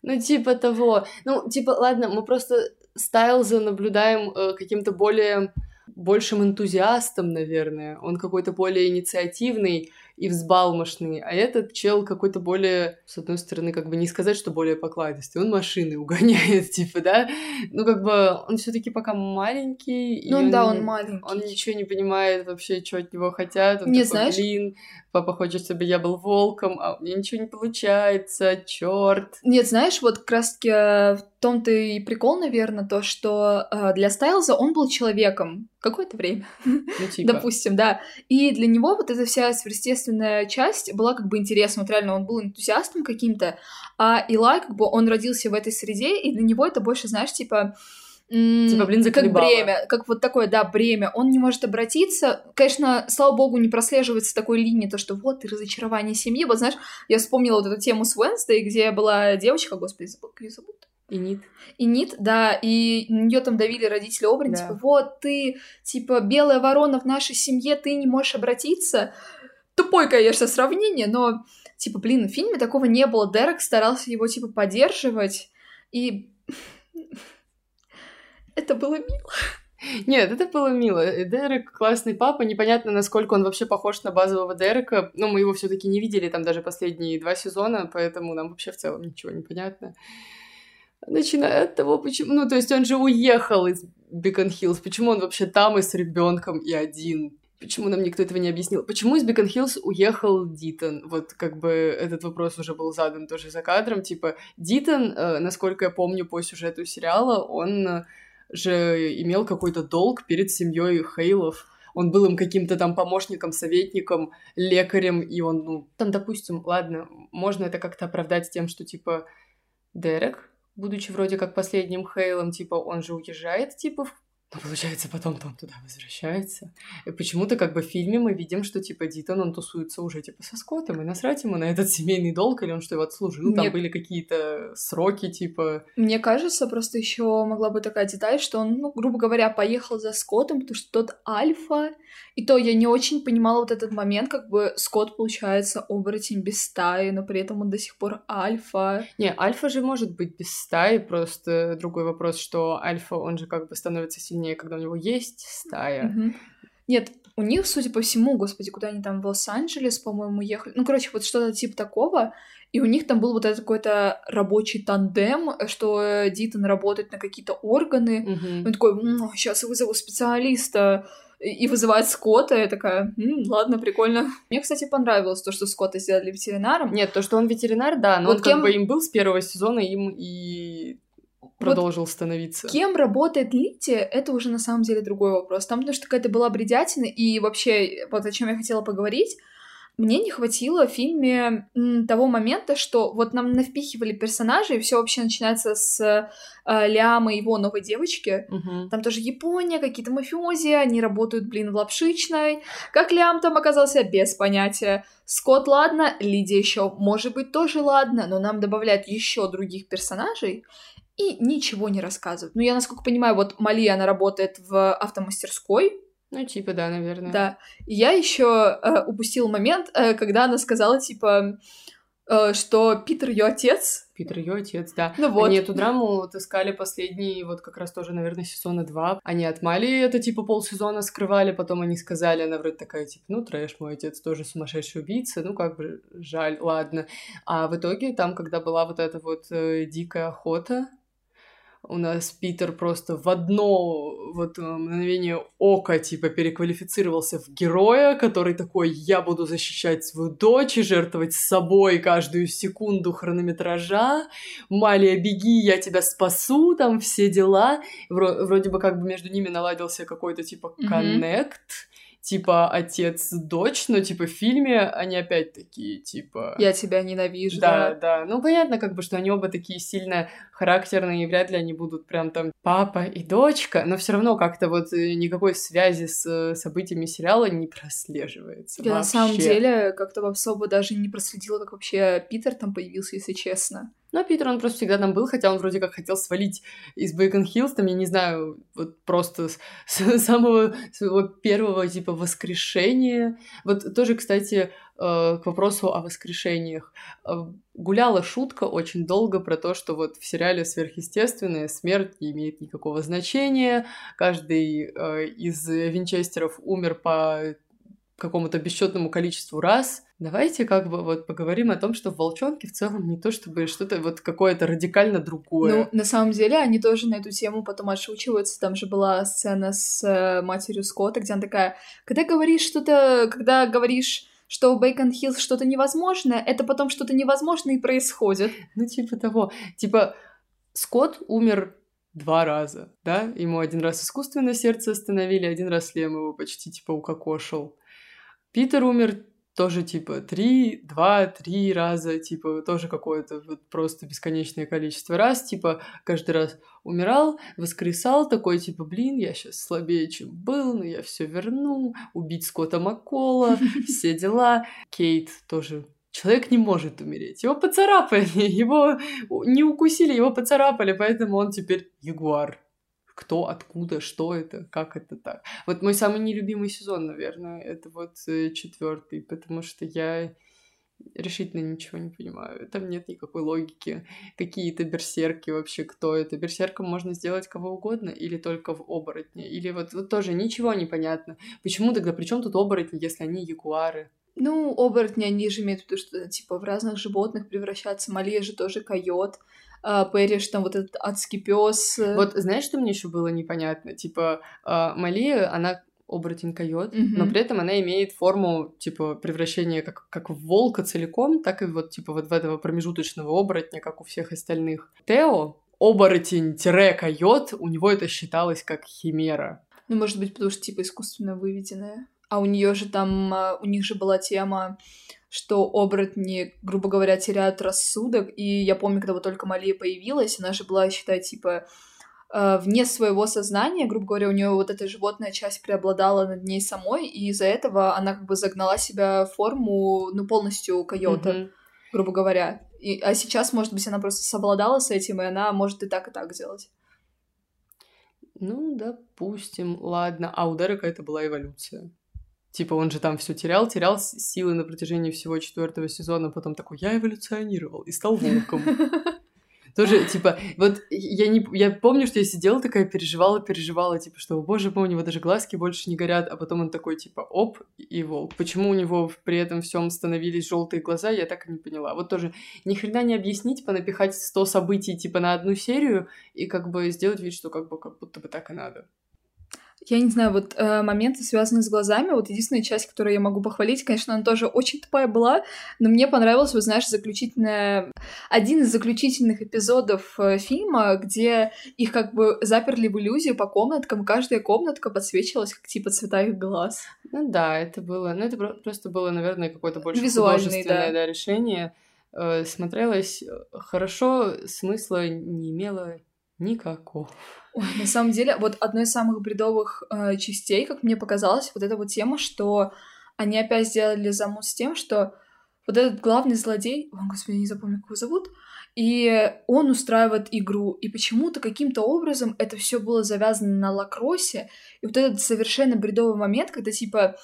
Ну, типа того. Ну, типа, ладно, мы просто Стайлза наблюдаем э, каким-то более большим энтузиастом, наверное. Он какой-то более инициативный и взбалмошный, а этот чел какой-то более, с одной стороны, как бы не сказать, что более покладистый, он машины угоняет, типа, да, ну, как бы он все таки пока маленький. Ну, да, он маленький. Он ничего не понимает вообще, что от него хотят. Он не, такой, знаешь... Блин, папа хочет, чтобы я был волком, а у меня ничего не получается, черт. Нет, знаешь, вот как раз-таки э, в том-то и прикол, наверное, то, что э, для Стайлза он был человеком какое-то время, ну, типа. допустим, да. И для него вот эта вся сверхъестественная часть была как бы интересна. Вот реально он был энтузиастом каким-то, а Илай как бы он родился в этой среде, и для него это больше, знаешь, типа Типа, блин, Как бремя, как вот такое, да, бремя. Он не может обратиться. Конечно, слава богу, не прослеживается такой линии, то, что вот, и разочарование семьи. Вот, знаешь, я вспомнила вот эту тему с Уэнсдей, где была девочка, господи, забыл, как ее зовут? И Нит. И Нит, да, и нее там давили родители Обрин, да. типа, вот ты, типа, белая ворона в нашей семье, ты не можешь обратиться. Тупое, конечно, сравнение, но, типа, блин, в фильме такого не было. Дерек старался его, типа, поддерживать, и это было мило. Нет, это было мило. Дерек классный папа. Непонятно, насколько он вообще похож на базового Дерека. Но мы его все-таки не видели там даже последние два сезона, поэтому нам вообще в целом ничего не понятно. Начиная от того, почему... Ну, то есть он же уехал из Бикон Хиллз. Почему он вообще там и с ребенком и один? Почему нам никто этого не объяснил? Почему из Бикон Хиллз уехал Дитон? Вот как бы этот вопрос уже был задан тоже за кадром. Типа, Дитон, э, насколько я помню по сюжету сериала, он же имел какой-то долг перед семьей Хейлов. Он был им каким-то там помощником, советником, лекарем, и он, ну, там, допустим, ладно, можно это как-то оправдать тем, что, типа, Дерек, будучи вроде как последним Хейлом, типа, он же уезжает, типа, в но получается, потом там туда возвращается. И почему-то как бы в фильме мы видим, что типа Дитон, он тусуется уже типа со Скоттом, и насрать ему на этот семейный долг, или он что его отслужил, Мне... там были какие-то сроки типа... Мне кажется, просто еще могла быть такая деталь, что он, ну, грубо говоря, поехал за Скоттом, потому что тот альфа, и то я не очень понимала вот этот момент, как бы Скотт, получается, оборотень без стаи, но при этом он до сих пор альфа. Не, альфа же может быть без стаи, просто другой вопрос, что альфа, он же как бы становится сильнее сильнее, когда у него есть стая. Угу. Нет, у них, судя по всему, господи, куда они там в Лос-Анджелес, по-моему, ехали. Ну, короче, вот что-то типа такого. И у них там был вот этот какой-то рабочий тандем, что Дитон работает на какие-то органы. Угу. Он такой, сейчас я вызову специалиста и вызывает Скотта, я такая, М, ладно, прикольно. Мне, кстати, понравилось то, что Скотта сделали ветеринаром. Нет, то, что он ветеринар, да, но вот он кем... как бы им был с первого сезона, им и продолжил вот становиться. Кем работает Лития, это уже на самом деле другой вопрос. Там, потому что какая-то была бредятина, и вообще, вот о чем я хотела поговорить, мне не хватило в фильме того момента, что вот нам навпихивали персонажей, и все вообще начинается с э, Лиама и его новой девочки. Угу. Там тоже Япония, какие-то мафиози, они работают, блин, в лапшичной. Как Лиам там оказался, без понятия. Скотт, ладно, Лидия еще, может быть, тоже ладно, но нам добавляют еще других персонажей, и ничего не рассказывают. Ну, я, насколько понимаю, вот Мали, она работает в автомастерской. Ну, типа, да, наверное. Да. И я еще э, упустила момент, э, когда она сказала, типа, э, что Питер ее отец. Питер ее отец, да. Ну вот. Они эту драму отыскали последние, вот как раз тоже, наверное, сезона два. Они от Мали это, типа, полсезона скрывали, потом они сказали, она вроде такая, типа, ну, трэш, мой отец тоже сумасшедший убийца, ну, как бы, жаль, ладно. А в итоге там, когда была вот эта вот э, дикая охота, у нас Питер просто в одно вот э, мгновение ока типа переквалифицировался в героя, который такой, я буду защищать свою дочь и жертвовать собой каждую секунду хронометража. Малия, беги, я тебя спасу, там все дела. Вроде бы как бы между ними наладился какой-то типа коннект. Mm-hmm типа отец-дочь, но типа в фильме они опять такие, типа... Я тебя ненавижу. Да, да. Ну, понятно, как бы, что они оба такие сильно характерные, и вряд ли они будут прям там папа и дочка, но все равно как-то вот э, никакой связи с э, событиями сериала не прослеживается. Я вообще. на самом деле как-то особо даже не проследила, как вообще Питер там появился, если честно. Но Питер, он просто всегда там был, хотя он вроде как хотел свалить из Бейкон Хиллз, там, я не знаю, вот просто с, с самого своего первого, типа, воскрешения. Вот тоже, кстати, э, к вопросу о воскрешениях. Э, гуляла шутка очень долго про то, что вот в сериале «Сверхъестественное» смерть не имеет никакого значения, каждый э, из винчестеров умер по какому-то бесчетному количеству раз. Давайте как бы вот поговорим о том, что в «Волчонке» в целом не то чтобы что-то вот какое-то радикально другое. Ну, на самом деле, они тоже на эту тему потом отшучиваются. Там же была сцена с э, матерью Скотта, где она такая, когда говоришь что-то, когда говоришь что в Бейкон Хиллз что-то невозможное, это потом что-то невозможное и происходит. Ну, типа того. Типа, Скотт умер два раза, да? Ему один раз искусственно сердце остановили, один раз Лем его почти, типа, укокошил. Питер умер тоже типа три, два, три раза, типа тоже какое-то вот просто бесконечное количество раз, типа каждый раз умирал, воскресал, такой типа, блин, я сейчас слабее, чем был, но я все верну, убить Скотта Маккола, все дела. Кейт тоже Человек не может умереть. Его поцарапали, его не укусили, его поцарапали, поэтому он теперь ягуар кто, откуда, что это, как это так. Вот мой самый нелюбимый сезон, наверное, это вот э, четвертый, потому что я решительно ничего не понимаю. Там нет никакой логики. Какие-то берсерки вообще, кто это? Берсерком можно сделать кого угодно или только в оборотне? Или вот, вот тоже ничего не понятно. Почему тогда, при чем тут оборотни, если они ягуары? Ну, оборотни, они же имеют в виду, что типа в разных животных превращаться. Малия же тоже койот а, Пэриш, там вот этот адский пес. Вот знаешь, что мне еще было непонятно? Типа, а, Малия, она оборотень койот, mm-hmm. но при этом она имеет форму, типа, превращения как, как в волка целиком, так и вот, типа, вот в этого промежуточного оборотня, как у всех остальных. Тео, оборотень-койот, у него это считалось как химера. Ну, может быть, потому что, типа, искусственно выведенная. А у нее же там, а, у них же была тема что оборотни, грубо говоря, теряют рассудок. И я помню, когда вот только Малия появилась, она же была, считай, типа э, вне своего сознания, грубо говоря, у нее вот эта животная часть преобладала над ней самой, и из-за этого она как бы загнала себя в форму, ну, полностью койота, mm-hmm. грубо говоря. И, а сейчас, может быть, она просто совладала с этим, и она может и так, и так делать. Ну, допустим, ладно. А у Дерека это была эволюция. Типа он же там все терял, терял силы на протяжении всего четвертого сезона, потом такой, я эволюционировал и стал волком. Тоже, типа, вот я не... Я помню, что я сидела такая, переживала, переживала, типа, что, боже мой, у него даже глазки больше не горят, а потом он такой, типа, оп, и волк. Почему у него при этом всем становились желтые глаза, я так и не поняла. Вот тоже ни хрена не объяснить, понапихать 100 событий, типа, на одну серию, и как бы сделать вид, что как бы как будто бы так и надо. Я не знаю, вот э, моменты, связанные с глазами, вот единственная часть, которую я могу похвалить, конечно, она тоже очень тупая была, но мне понравилось, вот знаешь, заключительная... Один из заключительных эпизодов э, фильма, где их как бы заперли в иллюзию по комнаткам, каждая комнатка подсвечивалась как типа цвета их глаз. Ну да, это было... Ну это просто было, наверное, какое-то больше Визуальный, художественное да. Да, решение. Э, смотрелось э, хорошо, смысла не имело никакого. Ой, на самом деле, вот одной из самых бредовых э, частей, как мне показалось, вот эта вот тема, что они опять сделали замут с тем, что вот этот главный злодей, о, господи, не запомню, как его зовут, и он устраивает игру, и почему-то каким-то образом это все было завязано на лакроссе, и вот этот совершенно бредовый момент, когда типа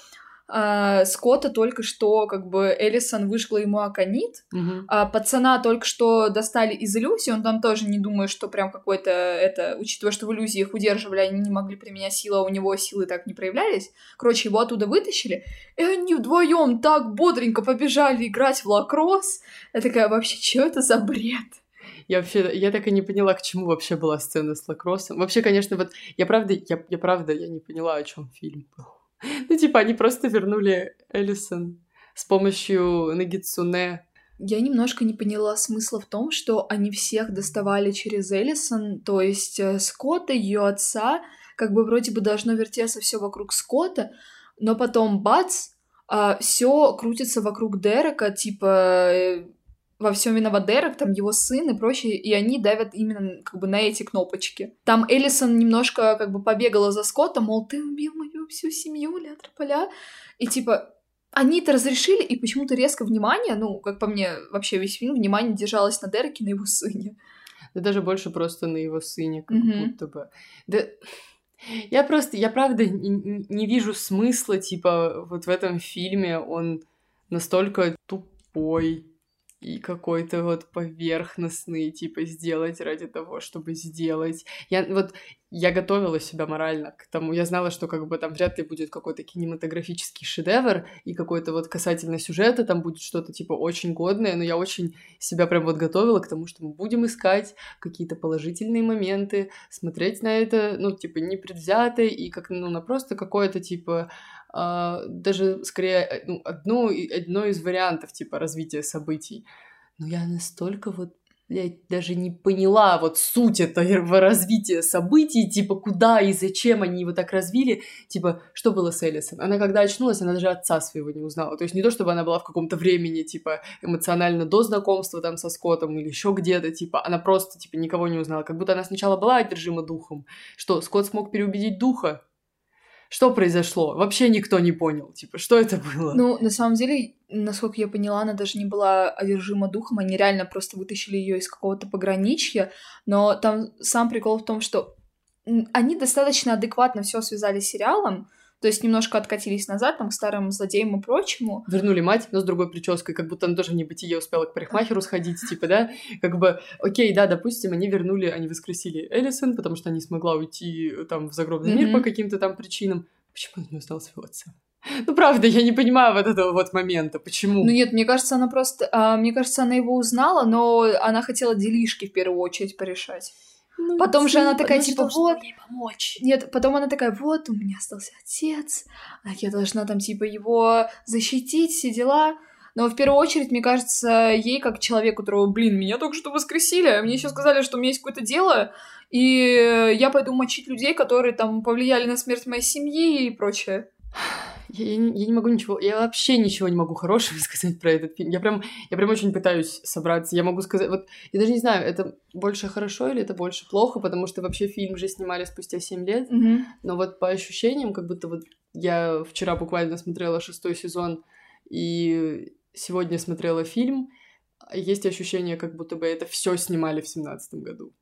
а, Скотта только что, как бы, Элисон выжгла ему аконит, угу. а пацана только что достали из иллюзии, он там тоже не думает, что прям какой-то, это, учитывая, что в иллюзии их удерживали, они не могли применять силу, а у него силы так не проявлялись. Короче, его оттуда вытащили, и они вдвоем так бодренько побежали играть в лакросс. Я такая, вообще, что это за бред? Я вообще, я так и не поняла, к чему вообще была сцена с лакроссом. Вообще, конечно, вот я правда, я, я правда, я не поняла, о чем фильм был. Ну, типа, они просто вернули Эллисон с помощью Нагицуне. Я немножко не поняла смысла в том, что они всех доставали через Эллисон, то есть э, Скотта, ее отца, как бы вроде бы должно вертеться все вокруг Скотта, но потом бац, а, все крутится вокруг Дерека, типа э, во всем виноват Дерек, там его сын и прочее, и они давят именно как бы на эти кнопочки. Там Эллисон немножко как бы побегала за Скоттом, мол, ты убил мою всю семью, ля-трополя, и типа, они это разрешили, и почему-то резко внимание, ну, как по мне, вообще весь фильм, внимание держалось на Дереке, на его сыне. Да даже больше просто на его сыне, как mm-hmm. будто бы. Да... Я просто, я правда не, не вижу смысла, типа, вот в этом фильме он настолько тупой, и какой-то вот поверхностный, типа, сделать ради того, чтобы сделать. Я вот, я готовила себя морально к тому, я знала, что как бы там вряд ли будет какой-то кинематографический шедевр, и какой-то вот касательно сюжета там будет что-то, типа, очень годное, но я очень себя прям вот готовила к тому, что мы будем искать какие-то положительные моменты, смотреть на это, ну, типа, непредвзято, и как, ну, на просто какое-то, типа, даже скорее э, ну, одно, одно из вариантов типа развития событий. Но я настолько вот блядь, даже не поняла вот суть этого развития событий, типа, куда и зачем они его так развили, типа, что было с Элисон. Она когда очнулась, она даже отца своего не узнала. То есть не то, чтобы она была в каком-то времени, типа, эмоционально до знакомства там со Скоттом или еще где-то, типа, она просто, типа, никого не узнала. Как будто она сначала была одержима духом. Что, Скотт смог переубедить духа? Что произошло? Вообще никто не понял, типа, что это было? Ну, на самом деле, насколько я поняла, она даже не была одержима духом, они реально просто вытащили ее из какого-то пограничья, но там сам прикол в том, что они достаточно адекватно все связали с сериалом, то есть немножко откатились назад, там, к старым злодеям и прочему. Вернули мать, но с другой прической, как будто она тоже в небытие успела к парикмахеру сходить, типа, да? Как бы, окей, да, допустим, они вернули, они воскресили Эллисон, потому что она не смогла уйти э, там в загробный mm-hmm. мир по каким-то там причинам. Почему он не узнал своего отца? Ну, правда, я не понимаю вот этого вот момента. Почему? Ну, нет, мне кажется, она просто... А, мне кажется, она его узнала, но она хотела делишки в первую очередь порешать. Ну, потом же она такая, типа, вот... Ей помочь. Нет, потом она такая, вот, у меня остался отец, а я должна там, типа, его защитить, все дела. Но в первую очередь, мне кажется, ей, как человеку, которого, блин, меня только что воскресили, а мне еще сказали, что у меня есть какое-то дело, и я пойду мочить людей, которые там повлияли на смерть моей семьи и прочее. Я, я, я не могу ничего, я вообще ничего не могу хорошего сказать про этот фильм. Я прям, я прям очень пытаюсь собраться. Я могу сказать, вот, я даже не знаю, это больше хорошо или это больше плохо, потому что вообще фильм же снимали спустя 7 лет. Mm-hmm. Но вот по ощущениям, как будто вот я вчера буквально смотрела шестой сезон и сегодня смотрела фильм, есть ощущение, как будто бы это все снимали в семнадцатом году.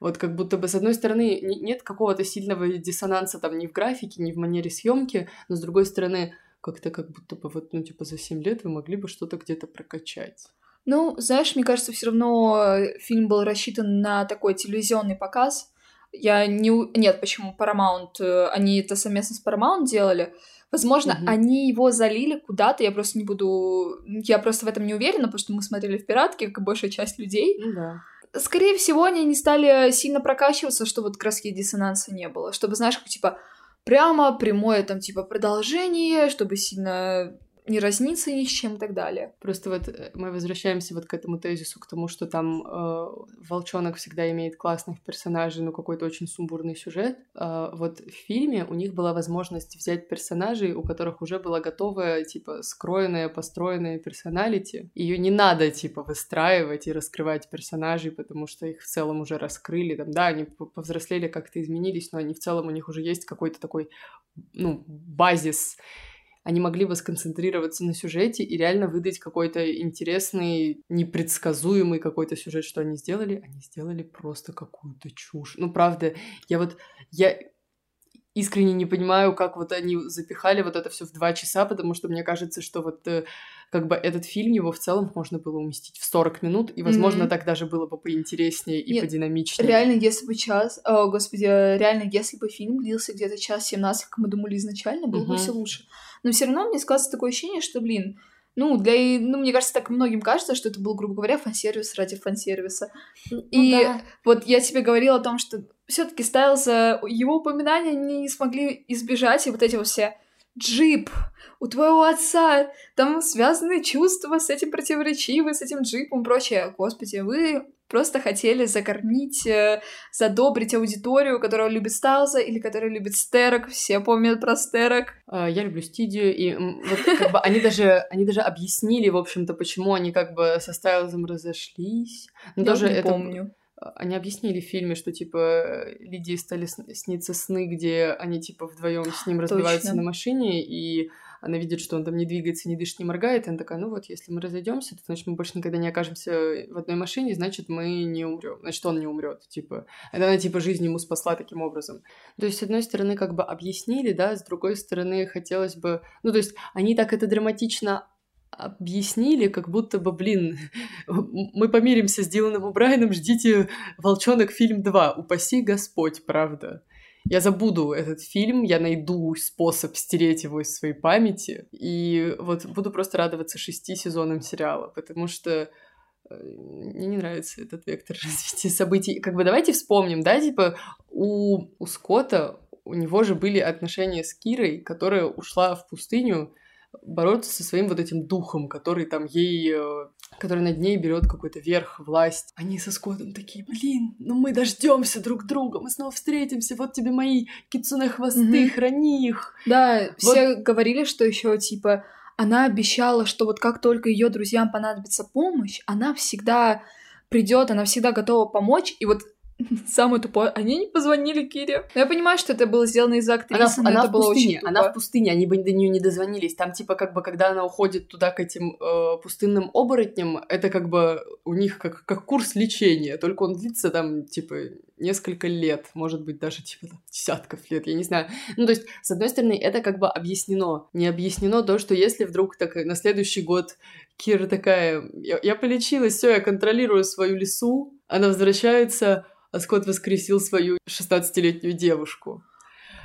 Вот как будто бы, с одной стороны, нет какого-то сильного диссонанса там ни в графике, ни в манере съемки, но с другой стороны, как-то как будто бы вот, ну, типа, за 7 лет вы могли бы что-то где-то прокачать. Ну, знаешь, мне кажется, все равно э, фильм был рассчитан на такой телевизионный показ. Я не... Нет, почему? Paramount. Э, они это совместно с Paramount делали. Возможно, mm-hmm. они его залили куда-то, я просто не буду... Я просто в этом не уверена, потому что мы смотрели в «Пиратке», как и большая часть людей. Mm-hmm. Да скорее всего, они не стали сильно прокачиваться, чтобы вот краски диссонанса не было. Чтобы, знаешь, как, типа, прямо прямое там, типа, продолжение, чтобы сильно не разнится ни с чем и так далее. Просто вот э, мы возвращаемся вот к этому тезису, к тому, что там э, волчонок всегда имеет классных персонажей, но какой-то очень сумбурный сюжет. Э, вот в фильме у них была возможность взять персонажей, у которых уже была готовая, типа, скроенная, построенная персоналити. Ее не надо, типа, выстраивать и раскрывать персонажей, потому что их в целом уже раскрыли. Там, да, они повзрослели, как-то изменились, но они в целом у них уже есть какой-то такой, ну, базис они могли бы сконцентрироваться на сюжете и реально выдать какой-то интересный, непредсказуемый какой-то сюжет, что они сделали. Они сделали просто какую-то чушь. Ну, правда, я вот... Я искренне не понимаю, как вот они запихали вот это все в два часа, потому что мне кажется, что вот э, как бы этот фильм, его в целом можно было уместить в 40 минут, и, возможно, mm-hmm. так даже было бы поинтереснее и Нет, подинамичнее. Реально, если бы час... О, господи, реально, если бы фильм длился где-то час 17, как мы думали изначально, было mm-hmm. бы все лучше. Но все равно мне складывается такое ощущение, что, блин, ну, для, ну, мне кажется, так многим кажется, что это был, грубо говоря, фан-сервис ради фан-сервиса. Ну, и да. вот я тебе говорила о том, что все-таки Стайлза, его упоминания не смогли избежать, и вот эти вот все джип, у твоего отца там связаны чувства с этим противоречивы, с этим джипом и прочее. Господи, вы просто хотели закормить, э, задобрить аудиторию, которая любит Стайлза или которая любит Стерок. Все помнят про Стерок. А, я люблю Стидию, и вот как бы они даже, они даже объяснили, в общем-то, почему они как бы со Стайлзом разошлись. Но я тоже не это... помню они объяснили в фильме, что типа Лидии стали сниться сны, где они типа вдвоем с ним разбиваются Точно. на машине, и она видит, что он там не двигается, не дышит, не моргает, и она такая, ну вот, если мы разойдемся, то значит мы больше никогда не окажемся в одной машине, значит мы не умрем, значит он не умрет, типа. Это она типа жизнь ему спасла таким образом. То есть с одной стороны как бы объяснили, да, с другой стороны хотелось бы, ну то есть они так это драматично объяснили, как будто бы, блин, мы помиримся с Диланом Брайаном, ждите «Волчонок» фильм 2, упаси Господь, правда. Я забуду этот фильм, я найду способ стереть его из своей памяти, и вот буду просто радоваться шести сезонам сериала, потому что э, мне не нравится этот вектор развития событий. Как бы давайте вспомним, да, типа у, у Скотта, у него же были отношения с Кирой, которая ушла в пустыню бороться со своим вот этим духом, который там ей, э, который над ней берет какой-то верх, власть. Они со Скоттом такие, блин, ну мы дождемся друг друга, мы снова встретимся, вот тебе мои кицуне хвосты, mm-hmm. храни их. Да, вот. все говорили, что еще типа она обещала, что вот как только ее друзьям понадобится помощь, она всегда придет, она всегда готова помочь, и вот Самое тупое, они не позвонили Кире. Но я понимаю, что это было сделано из-за актрисы, она, но она это в было пустыне, очень тупо. Она в пустыне, они бы до нее не дозвонились. Там, типа, как бы, когда она уходит туда к этим э, пустынным оборотням, это как бы у них как, как курс лечения, только он длится там, типа, несколько лет, может быть, даже, типа, там, десятков лет, я не знаю. Ну, то есть, с одной стороны, это как бы объяснено. Не объяснено то, что если вдруг так на следующий год Кира такая, я, я полечилась, все, я контролирую свою лесу, она возвращается а Скотт воскресил свою 16-летнюю девушку.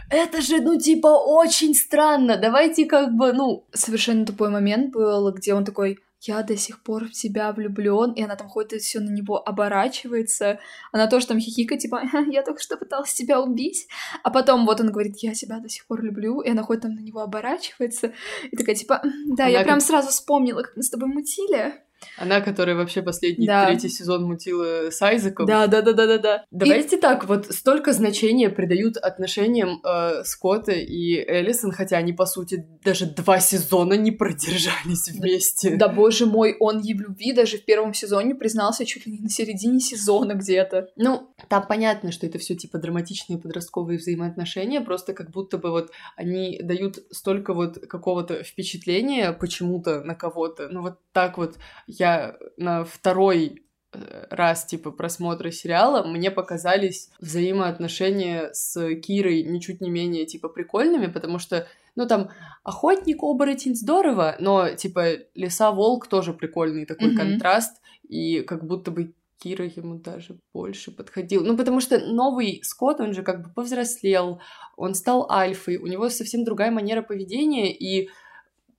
Это же, ну, типа, очень странно. Давайте как бы, ну... Совершенно тупой момент был, где он такой, я до сих пор в тебя влюблен, и она там ходит и все на него оборачивается. Она тоже там хихикает, типа, я только что пыталась тебя убить. А потом вот он говорит, я тебя до сих пор люблю, и она ходит там на него оборачивается. И такая, типа, да, она я прям сразу вспомнила, как мы с тобой мутили. Она, которая вообще последний да. третий сезон мутила с Айзеком. Да, да, да, да, да, да. Давайте и... так, вот столько значения придают отношениям э, Скотта и Эллисон, хотя они, по сути, даже два сезона не продержались вместе. Да, боже мой, он ей в любви даже в первом сезоне признался чуть ли не на середине сезона где-то. Ну, там понятно, что это все типа драматичные подростковые взаимоотношения, просто как будто бы вот они дают столько вот какого-то впечатления почему-то на кого-то, ну вот так вот я на второй э, раз, типа, просмотра сериала, мне показались взаимоотношения с Кирой ничуть не менее, типа, прикольными, потому что, ну, там, охотник-оборотень здорово, но, типа, лиса-волк тоже прикольный такой mm-hmm. контраст, и как будто бы Кира ему даже больше подходил. Ну, потому что новый Скотт, он же как бы повзрослел, он стал альфой, у него совсем другая манера поведения, и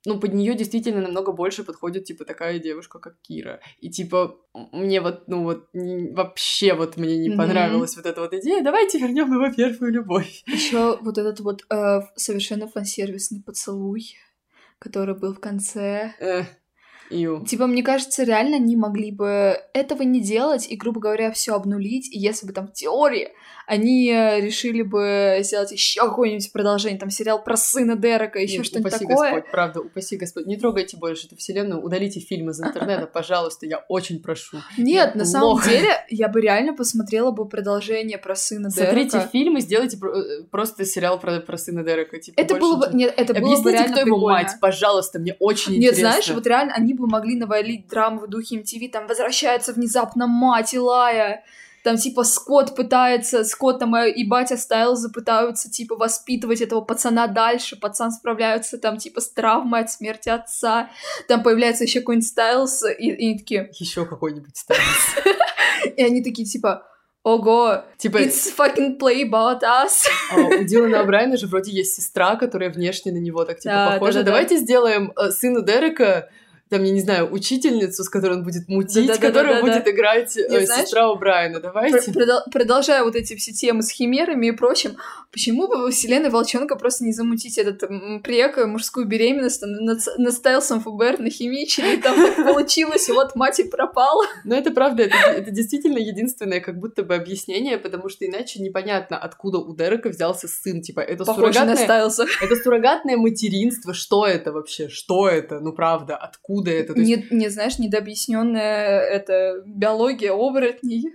ну, под нее действительно намного больше подходит, типа, такая девушка, как Кира. И, типа, мне вот, ну, вот, не, вообще вот мне не mm-hmm. понравилась вот эта вот идея. Давайте вернем его первую любовь. Еще вот этот вот э, совершенно фансервисный поцелуй, который был в конце. Э. Ю. Типа, мне кажется, реально они могли бы этого не делать и, грубо говоря, все обнулить. И если бы там в теории они решили бы сделать еще какое-нибудь продолжение, там сериал про сына Дерека, еще что-нибудь упаси такое. Господь, правда, упаси Господь. Не трогайте больше эту вселенную, удалите фильм из интернета, пожалуйста, я очень прошу. Нет, я на самом деле, я бы реально посмотрела бы продолжение про сына Дерека. Смотрите фильм и сделайте э, просто сериал про, про сына Дерека. Типа, это было бы, нет, это было бы реально кто его мать, пожалуйста, мне очень нет, интересно. Нет, знаешь, вот реально они бы могли навалить драму в духе MTV, там возвращается внезапно мать Илая, там, типа, Скотт пытается, Скотт там и батя Стайлза пытаются, типа, воспитывать этого пацана дальше, пацан справляется, там, типа, с травмой от смерти отца, там появляется еще какой-нибудь Стайлз, и, и такие... Еще какой-нибудь Стайлз. И они такие, типа, Ого, типа, it's fucking play about us. А, у Дилана Брайана же вроде есть сестра, которая внешне на него так, типа, похожа. Давайте сделаем э, сына Дерека там, я не знаю, учительницу, с которой он будет мутить, да, да, которая да, да, будет да. играть э, знаешь, сестра у Брайана. Давайте. Продол- продолжая вот эти все темы с химерами и прочим, почему бы во вселенной Волчонка просто не замутить этот прек, мужскую беременность, там, на, на Стайлсом ФБР нахимичили, там получилось, и вот мать и пропала. Но это правда, это, это действительно единственное как будто бы объяснение, потому что иначе непонятно, откуда у Дерека взялся сын. Типа, это суррогатное... Это суррогатное материнство, что это вообще? Что это? Ну, правда, откуда это? есть... не, не, знаешь, недообъясненная это биология оборотней.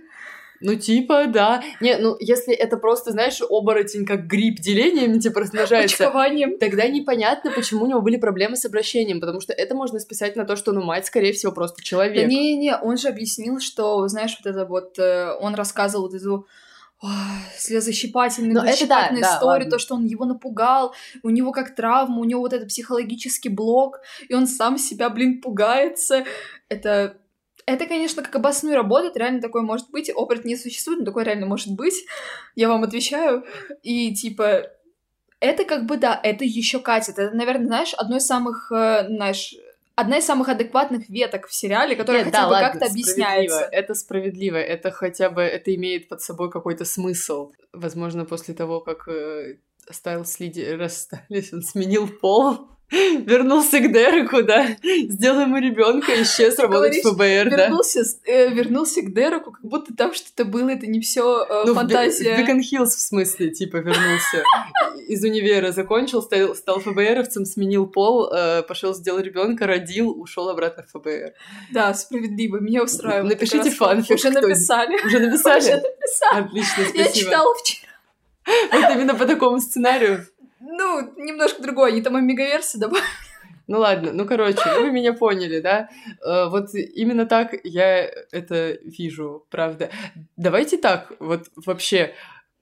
Ну, типа, да. Не, ну, если это просто, знаешь, оборотень как гриб делением, типа, размножается, Почкованием. тогда непонятно, почему у него были проблемы с обращением, потому что это можно списать на то, что, ну, мать, скорее всего, просто Да человек. не-не-не, он же объяснил, что, знаешь, вот это вот, э, он рассказывал вот эту ой, слезощипательную, Ну, это да, да, историю, ладно. то, что он его напугал, у него как травма, у него вот этот психологический блок, и он сам себя, блин, пугается. Это это, конечно, как обоснуй работает, реально такое может быть. Опыт не существует, но такое реально может быть. Я вам отвечаю. И типа, это как бы да, это еще катит. Это, наверное, знаешь, одно из самых, э, знаешь, одна из самых адекватных веток в сериале, которая Нет, хотя да, бы ладно, как-то объясняется. Это справедливо. Это хотя бы, это имеет под собой какой-то смысл. Возможно, после того, как э, Стайл с Лиди расстались, он сменил пол, вернулся к Дереку, да, сделал ему ребенка, исчез работать в ФБР, да. Вернулся, с- э, вернулся к Дереку, как будто там что-то было, это не все Ну, в Бе- фантазия. В Бекон Хиллз, в смысле, типа, вернулся. Из универа закончил, стал, стал ФБРовцем, сменил пол, пошел сделал ребенка, родил, ушел обратно в ФБР. Да, справедливо, меня устраивает. Напишите фанфик Уже написали. Уже Уже написали? написали. Отлично, Я спасибо. читала вчера. Вот именно по такому сценарию. Ну, немножко другой, они там омегаверсы добавили. Ну ладно, ну короче, вы меня поняли, да? Э, Вот именно так я это вижу, правда. Давайте так, вот вообще,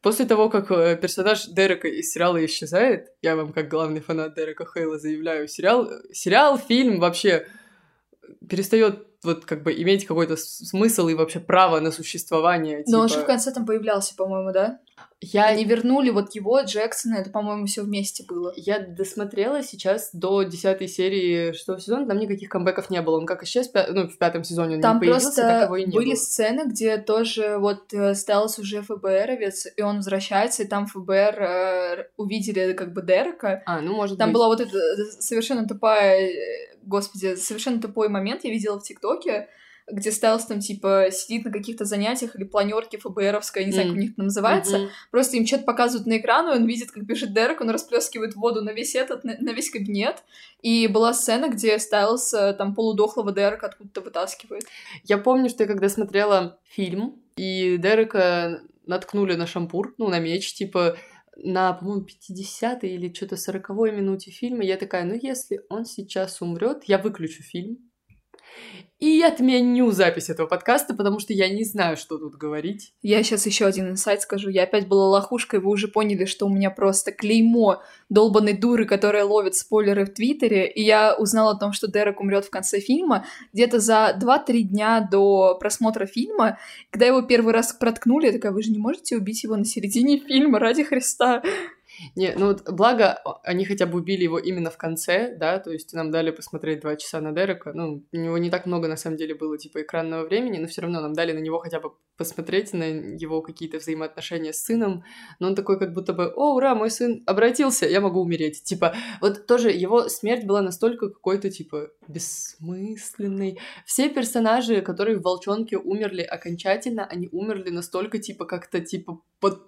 после того, как э, персонаж Дерека из сериала исчезает, я вам как главный фанат Дерека Хейла заявляю, сериал, сериал, фильм вообще перестает вот как бы иметь какой-то смысл и вообще право на существование. Но он типа. же в конце там появлялся, по-моему, да? Я Они вернули вот его, Джексона, это, по-моему, все вместе было. Я досмотрела сейчас до десятой серии шестого сезона, там никаких камбэков не было. Он как исчез, пя- ну, в пятом сезоне он Там не появился, так просто его и не были было. сцены, где тоже вот э, Стеллас уже ФБРовец, и он возвращается, и там ФБР э, увидели как бы Дерека. А, ну, может Там быть. была вот эта э, совершенно тупая, э, господи, совершенно тупой момент, я видела в ТикТоке, где Стеллас там, типа, сидит на каких-то занятиях или планерке ФБРовской, я не знаю, как у них это называется, Мгм. Просто им что-то показывают на экран, и он видит, как бежит Дерек, он расплескивает воду на весь этот, на, на весь кабинет. И была сцена, где Стайлс э, там полудохлого Дерека откуда-то вытаскивает. Я помню, что я когда смотрела фильм, и Дерека наткнули на шампур, ну, на меч, типа, на, по-моему, 50-й или что-то 40-й минуте фильма, я такая, ну, если он сейчас умрет, я выключу фильм и отменю запись этого подкаста, потому что я не знаю, что тут говорить. Я сейчас еще один инсайт скажу. Я опять была лохушкой, вы уже поняли, что у меня просто клеймо долбанной дуры, которая ловит спойлеры в Твиттере, и я узнала о том, что Дерек умрет в конце фильма где-то за 2-3 дня до просмотра фильма, когда его первый раз проткнули, я такая, вы же не можете убить его на середине фильма, ради Христа. Не, ну вот благо они хотя бы убили его именно в конце, да, то есть нам дали посмотреть два часа на Дерека, ну, у него не так много на самом деле было, типа, экранного времени, но все равно нам дали на него хотя бы посмотреть, на его какие-то взаимоотношения с сыном, но он такой как будто бы, о, ура, мой сын обратился, я могу умереть, типа, вот тоже его смерть была настолько какой-то, типа, бессмысленной. Все персонажи, которые в «Волчонке» умерли окончательно, они умерли настолько, типа, как-то, типа, под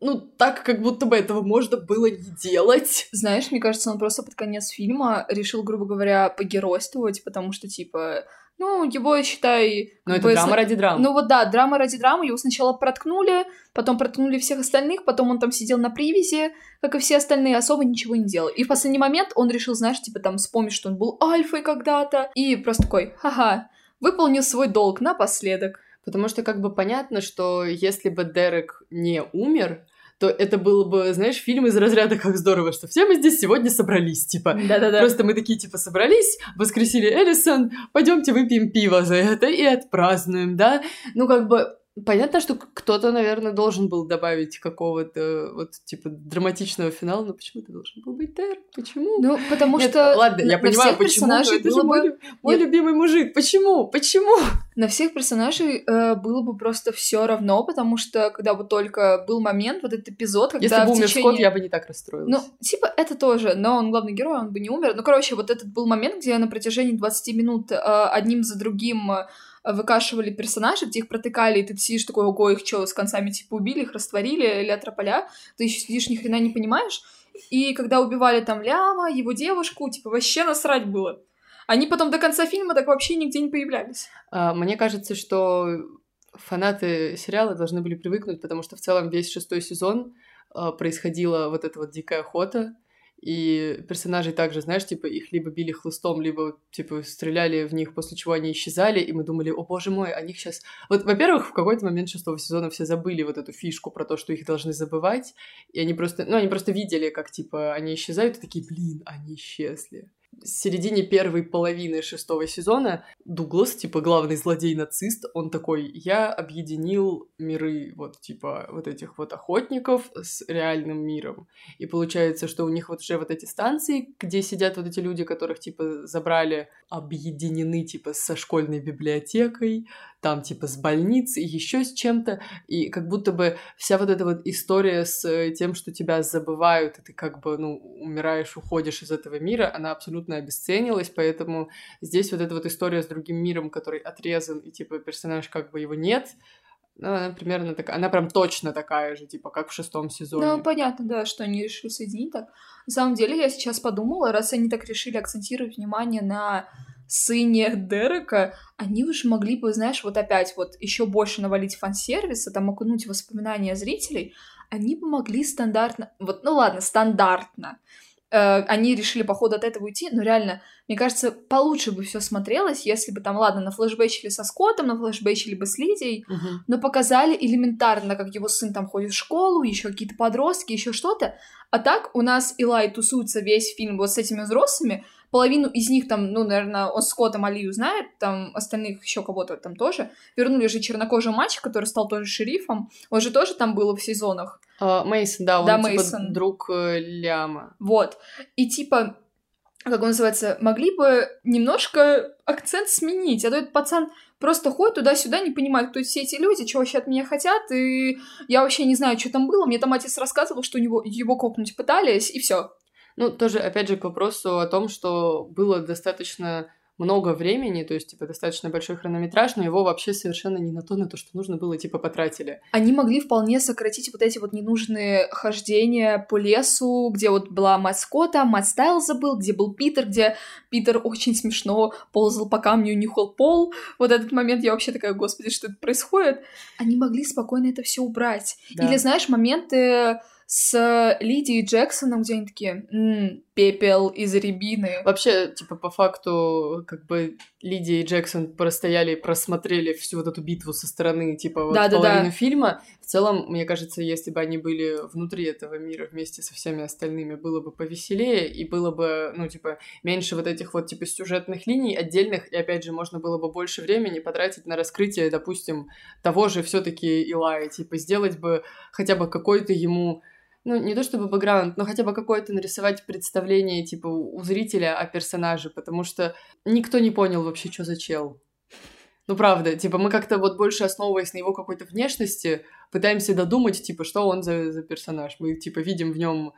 ну, так, как будто бы этого можно было не делать. Знаешь, мне кажется, он просто под конец фильма решил, грубо говоря, погеройствовать, потому что, типа, ну, его, считай... Но как это бы, драма сна- ради драмы. Ну вот да, драма ради драмы. Его сначала проткнули, потом проткнули всех остальных, потом он там сидел на привязи, как и все остальные, особо ничего не делал. И в последний момент он решил, знаешь, типа там вспомнить, что он был альфой когда-то, и просто такой, ха-ха, выполнил свой долг напоследок. Потому что как бы понятно, что если бы Дерек не умер, то это было бы, знаешь, фильм из разряда «Как здорово, что все мы здесь сегодня собрались», типа. Да-да-да. Просто мы такие, типа, собрались, воскресили Эллисон, пойдемте выпьем пиво за это и отпразднуем, да? Ну, как бы, понятно, что кто-то, наверное, должен был добавить какого-то, вот, типа, драматичного финала, но почему это должен был быть Дерек? Почему? Ну, потому Нет, что ладно, на- я на понимаю, всех почему, персонажей это же было мой, бы... лю- мой Нет. любимый мужик. Почему? Почему? На всех персонажей э, было бы просто все равно, потому что когда бы только был момент, вот этот эпизод, когда Если бы умер течение... Скотт, я бы не так расстроилась. Ну, типа, это тоже, но он главный герой, он бы не умер. Ну, короче, вот этот был момент, где на протяжении 20 минут э, одним за другим э, выкашивали персонажей, где их протыкали, и ты сидишь такой, ого, их что, с концами типа убили, их растворили, или атрополя, ты еще сидишь, ни хрена не понимаешь. И когда убивали там Ляма, его девушку, типа, вообще насрать было. Они потом до конца фильма так вообще нигде не появлялись. А, Мне кажется, что фанаты сериала должны были привыкнуть, потому что в целом весь шестой сезон э, происходила вот эта вот дикая охота, и персонажей также, знаешь, типа их либо били хлыстом, либо типа стреляли в них, после чего они исчезали, и мы думали, о боже мой, они сейчас... Вот, во-первых, в какой-то момент шестого сезона все забыли вот эту фишку про то, что их должны забывать, и они просто, ну, они просто видели, как, типа, они исчезают, и такие, блин, они исчезли середине первой половины шестого сезона Дуглас, типа главный злодей-нацист, он такой, я объединил миры вот типа вот этих вот охотников с реальным миром. И получается, что у них вот уже вот эти станции, где сидят вот эти люди, которых типа забрали, объединены типа со школьной библиотекой, там типа с больницей, еще с чем-то, и как будто бы вся вот эта вот история с э, тем, что тебя забывают, и ты как бы, ну, умираешь, уходишь из этого мира, она абсолютно обесценилась, поэтому здесь вот эта вот история с другим миром, который отрезан, и типа персонаж как бы его нет, ну, она примерно такая, она прям точно такая же, типа, как в шестом сезоне. Ну, понятно, да, что они решили соединить так. На самом деле, я сейчас подумала, раз они так решили акцентировать внимание на сыне Дерека, они уже могли бы, знаешь, вот опять вот еще больше навалить фан-сервиса, там окунуть воспоминания зрителей, они бы могли стандартно, вот, ну ладно, стандартно, э, они решили по ходу от этого уйти, но реально, мне кажется, получше бы все смотрелось, если бы там, ладно, на флешбэчили со Скоттом, на флешбэчили бы с Лидией, Мгм. но показали элементарно, как его сын там ходит в школу, еще какие-то подростки, еще что-то. А так у нас Илай тусуется весь фильм вот с этими взрослыми, половину из них там, ну, наверное, он с Скоттом Алию знает, там остальных еще кого-то там тоже. Вернули же чернокожего мальчика, который стал тоже шерифом, он же тоже там был в сезонах. А, Мейсон, да, он Да, типа Мейсон. друг э, Ляма. Вот. И типа, как он называется, могли бы немножко акцент сменить, а то этот пацан просто ходит туда-сюда, не понимает, кто все эти люди, чего вообще от меня хотят, и я вообще не знаю, что там было. Мне там отец рассказывал, что у него его кокнуть пытались, и все. Ну, тоже, опять же, к вопросу о том, что было достаточно много времени, то есть, типа, достаточно большой хронометраж, но его вообще совершенно не на то, на то, что нужно было, типа, потратили. Они могли вполне сократить вот эти вот ненужные хождения по лесу, где вот была мать Скотта, мать Стайлза был, где был Питер, где Питер очень смешно ползал по камню, нюхал пол. Вот этот момент я вообще такая, господи, что это происходит? Они могли спокойно это все убрать. Да. Или, знаешь, моменты с Лидией Джексоном, где они такие, «М, пепел из рябины. Вообще, типа, по факту, как бы Лидия и Джексон простояли и просмотрели всю вот эту битву со стороны, типа, вот Да-да-да. половину фильма. В целом, мне кажется, если бы они были внутри этого мира вместе со всеми остальными, было бы повеселее, и было бы, ну, типа, меньше вот этих вот, типа, сюжетных линий отдельных, и, опять же, можно было бы больше времени потратить на раскрытие, допустим, того же все таки Илая, типа, сделать бы хотя бы какой-то ему ну, не то чтобы бэкграунд, но хотя бы какое-то нарисовать представление, типа, у зрителя о персонаже, потому что никто не понял вообще, что за чел. Ну, правда, типа, мы как-то вот больше основываясь на его какой-то внешности, пытаемся додумать, типа, что он за, за персонаж. Мы, типа, видим в нем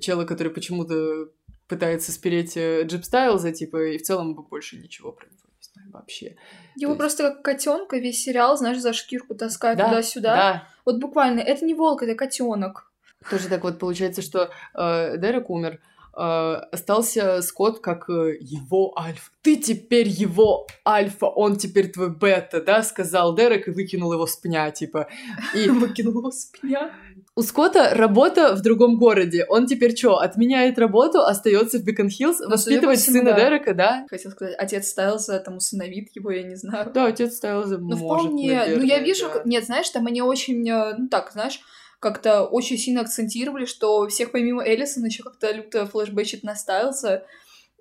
чела, который почему-то пытается спереть э, Джип Стайлза, типа, и в целом мы больше ничего про него не знаем вообще. Его есть- просто как котенка весь сериал, знаешь, за шкирку таскают Да, туда-сюда. Да, Вот буквально, это не волк, это котенок. Тоже так вот получается, что э, Дерек умер, э, остался Скотт как э, его альфа. Ты теперь его альфа, он теперь твой бета, да, сказал Дерек и выкинул его с пня, типа. И Выкинул его с пня. у Скотта работа в другом городе. Он теперь что, отменяет работу, остается в по воспитывать всему, сына да. Дерека, да? Хотел сказать, отец Стайлза там усыновит его, я не знаю. Да, отец ставил за Ну, может, вполне. ну, я наверное, вижу, да. нет, знаешь, там они очень, э, ну, так, знаешь, как-то очень сильно акцентировали, что всех помимо Эллисона еще как-то люто флешбэчит на Стайлза.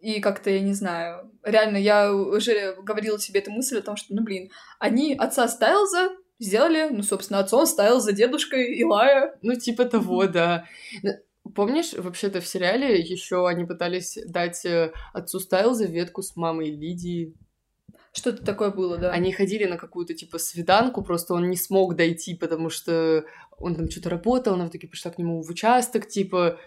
И как-то, я не знаю, реально, я уже говорила себе эту мысль о том, что, ну, блин, они отца Стайлза сделали, ну, собственно, отцом Стайлза, дедушкой Илая. Ну, типа того, да. Ну, Помнишь, вообще-то в сериале еще они пытались дать э, отцу Стайлза ветку с мамой Лидии. Что-то такое было, да. Они ходили на какую-то типа свиданку, просто он не смог дойти, потому что он там что-то работал, она в итоге пришла к нему в участок, типа,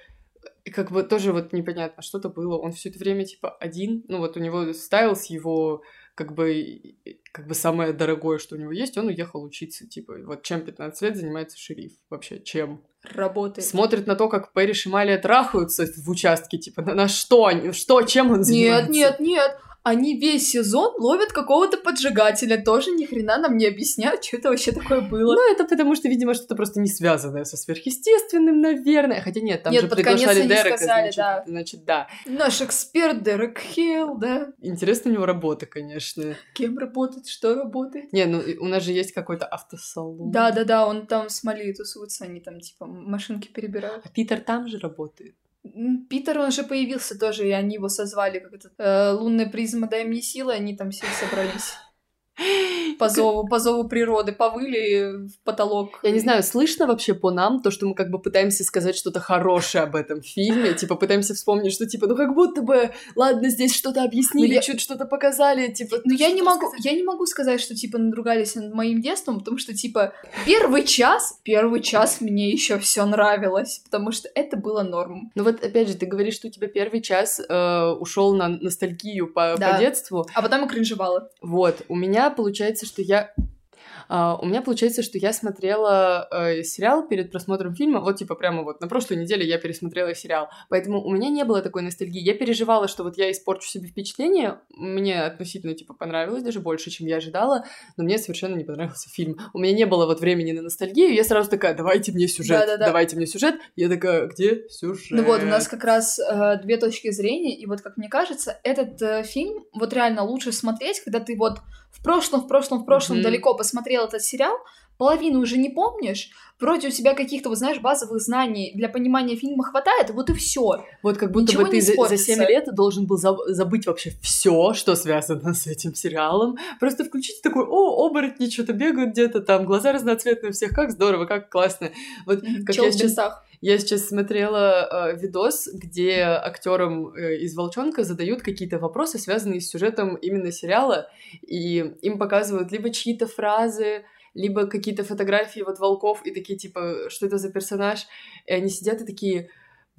и как бы тоже вот непонятно, что-то было. Он все это время типа один, ну вот у него Стайлз его как бы, как бы самое дорогое, что у него есть, он уехал учиться, типа, вот чем 15 лет занимается шериф вообще, чем? Работает. смотрит на то, как Пэриш и Малия трахаются в участке, типа, на, на что они, что, чем он Нет, занимается? нет, нет. Они весь сезон ловят какого-то поджигателя, тоже ни хрена нам не объясняют, что это вообще такое было. Ну, это потому что, видимо, что-то просто не связанное со сверхъестественным, наверное. Хотя нет, там нет, же приглашали Дерека, сказали, значит, да. значит, да. Наш эксперт Дерек Хилл, да. Интересно у него работа, конечно. Кем работает, что работает? Не, ну у нас же есть какой-то автосалон. Да-да-да, он там с Мали тусуется, они там типа машинки перебирают. А Питер там же работает. Питер, он же появился тоже, и они его созвали, как этот э, лунная призма «Дай мне силы», они там все собрались. По зову, по зову природы повыли в потолок. Я не знаю, слышно вообще по нам то, что мы как бы пытаемся сказать что-то хорошее об этом фильме, типа пытаемся вспомнить, что типа, ну как будто бы, ладно, здесь что-то объяснили, я... чуть что-то показали, типа. Ну я не могу, сказать? я не могу сказать, что типа надругались над моим детством, потому что типа первый час, первый час мне еще все нравилось, потому что это было норм. Ну вот опять же, ты говоришь, что у тебя первый час э, ушел на ностальгию по, да. по детству, а потом и кринжевала. Вот, у меня получается, что я Uh, у меня получается, что я смотрела uh, сериал перед просмотром фильма, вот типа прямо вот на прошлой неделе я пересмотрела сериал, поэтому у меня не было такой ностальгии. Я переживала, что вот я испорчу себе впечатление, мне относительно типа понравилось даже больше, чем я ожидала, но мне совершенно не понравился фильм. У меня не было вот времени на ностальгию, я сразу такая, давайте мне сюжет, Да-да-да. давайте мне сюжет. Я такая, где сюжет? Ну вот, у нас как раз э, две точки зрения, и вот как мне кажется, этот э, фильм вот реально лучше смотреть, когда ты вот в прошлом, в прошлом, в прошлом mm-hmm. далеко посмотрел этот сериал, половину уже не помнишь, вроде у тебя каких-то, вот знаешь, базовых знаний для понимания фильма хватает, вот и все. Вот как будто Ничего бы ты за, за 7 лет должен был забыть вообще все, что связано с этим сериалом. Просто включить такой, о, оборотни что-то бегают где-то там, глаза разноцветные у всех, как здорово, как классно. Вот как Чел я сейчас... Я сейчас смотрела э, видос, где актерам э, из Волчонка задают какие-то вопросы, связанные с сюжетом именно сериала, и им показывают либо чьи-то фразы, либо какие-то фотографии вот волков и такие типа, что это за персонаж, и они сидят и такие,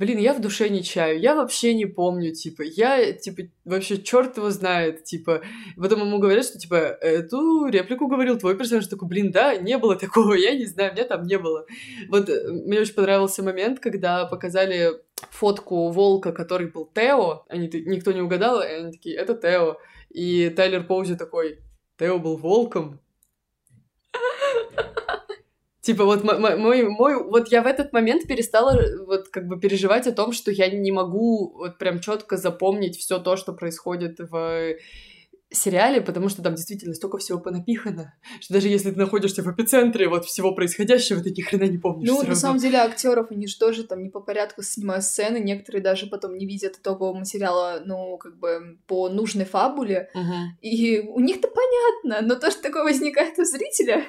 блин, я в душе не чаю, я вообще не помню, типа, я, типа, вообще черт его знает, типа, потом ему говорят, что, типа, эту реплику говорил твой персонаж, такой, блин, да, не было такого, я не знаю, меня там не было. Вот э, мне очень понравился момент, когда показали фотку волка, который был Тео, они, никто не угадал, и они такие, это Тео, и Тайлер Поузи такой, Тео был волком, Типа вот мой, мой, вот я в этот момент перестала вот как бы переживать о том, что я не могу вот прям четко запомнить все то, что происходит в сериале, потому что там действительно столько всего понапихано, что даже если ты находишься в эпицентре вот всего происходящего, ты ни хрена не помнишь. Ну, на равно. самом деле, актеров они же тоже там не по порядку снимают сцены, некоторые даже потом не видят итогового материала, ну, как бы по нужной фабуле, угу. и у них-то понятно, но то, что такое возникает у зрителя,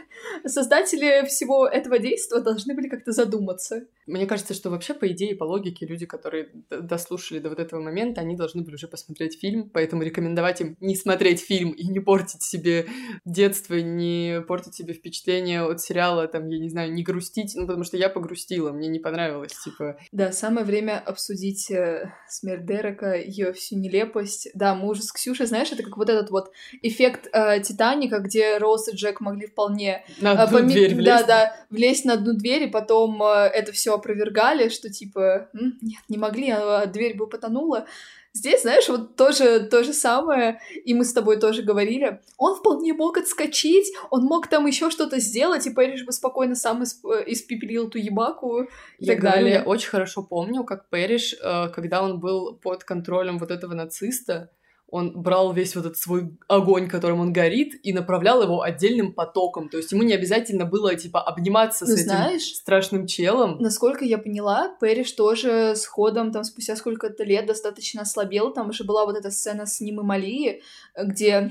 создатели всего этого действия должны были как-то задуматься. Мне кажется, что вообще, по идее, по логике, люди, которые дослушали до вот этого момента, они должны были уже посмотреть фильм, поэтому рекомендовать им не смотреть фильм и не портить себе детство, не портить себе впечатление от сериала, там, я не знаю, не грустить, ну, потому что я погрустила, мне не понравилось, типа... Да, самое время обсудить э, смерть Дерека, ее всю нелепость. Да, мы уже с Ксюшей, знаешь, это как вот этот вот эффект э, Титаника, где Роуз и Джек могли вполне... На э, одну э, поми... дверь влезть. Да, да, влезть на одну дверь, и потом э, это все опровергали, что типа, нет, не могли, а дверь бы потонула. Здесь, знаешь, вот тоже то же самое, и мы с тобой тоже говорили. Он вполне мог отскочить, он мог там еще что-то сделать, и Пэриш бы спокойно сам исп э, испепелил ту ебаку и я так говорю, далее. Я очень хорошо помню, как Пэриш, э, когда он был под контролем вот этого нациста, он брал весь вот этот свой огонь, которым он горит, и направлял его отдельным потоком. То есть ему не обязательно было, типа, обниматься ну, с знаешь, этим страшным челом. Насколько я поняла, Пэриш тоже с ходом, там, спустя сколько-то лет достаточно ослабел. Там уже была вот эта сцена с ним и Малии, где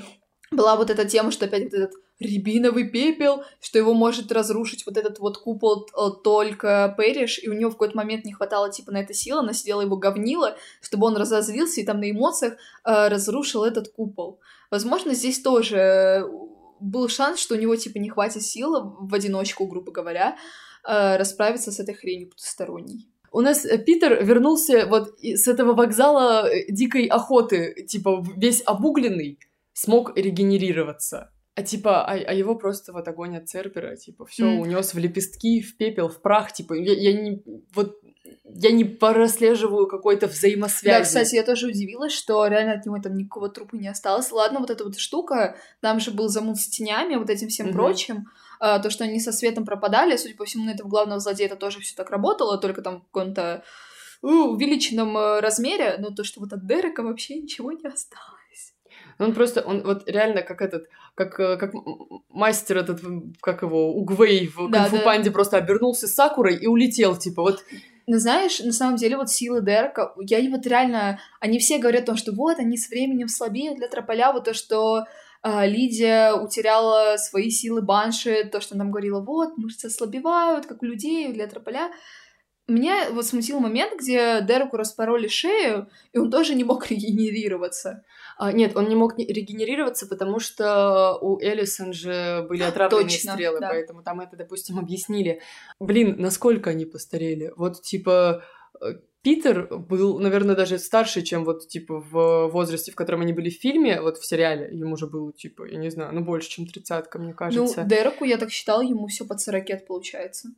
была вот эта тема, что опять вот этот рябиновый пепел, что его может разрушить вот этот вот купол э, только Пэриш, и у него в какой-то момент не хватало типа на это силы, она сидела его говнила, чтобы он разозлился и там на эмоциях э, разрушил этот купол. Возможно, здесь тоже был шанс, что у него типа не хватит силы в одиночку, грубо говоря, э, расправиться с этой хренью потусторонней. У нас э, Питер вернулся вот с этого вокзала э, дикой охоты, типа весь обугленный, смог регенерироваться. А типа, а, а его просто вот огонь от Цербера, типа, все М. унес в лепестки, в пепел, в прах, типа, я, я не, вот, я не прослеживаю какой-то взаимосвязи. Да, кстати, я тоже удивилась, что реально от него там никакого трупа не осталось. Ладно, вот эта вот штука, там же был замут с тенями, вот этим всем Мгм. прочим. А, то, что они со светом пропадали, судя по всему, на этого главного злодея это тоже все так работало, только там в каком-то увеличенном э, размере, но то, что вот от Дерека вообще ничего не осталось. Ну, Он просто, он вот реально как этот, как, э, как мастер этот, как его, Угвей в Да, Кунг-фу да. Панде просто обернулся Сакурой и улетел, типа, вот, Но знаешь, на самом деле вот силы Дерека, я вот реально, они все говорят о том, что вот, они с временем слабеют для Трополя, вот то, что а, Лидия утеряла свои силы Банши, то, что нам говорила, вот, мышцы ослабевают, как у людей, для Трополя. Меня вот смутил момент, где Дереку распороли шею, и он тоже не мог регенерироваться. А, нет, он не мог не- регенерироваться, потому что у Элисон же были отравленные Точно, стрелы, да. поэтому там это, допустим, объяснили. Блин, насколько они постарели? Вот, типа, э, Питер был, наверное, даже старше, чем вот, типа, в возрасте, в котором они были в фильме, вот в сериале. Ему же было, типа, я не знаю, ну, больше, чем тридцатка, мне кажется. Ну, Дереку, я так считала, ему все под 40 получается.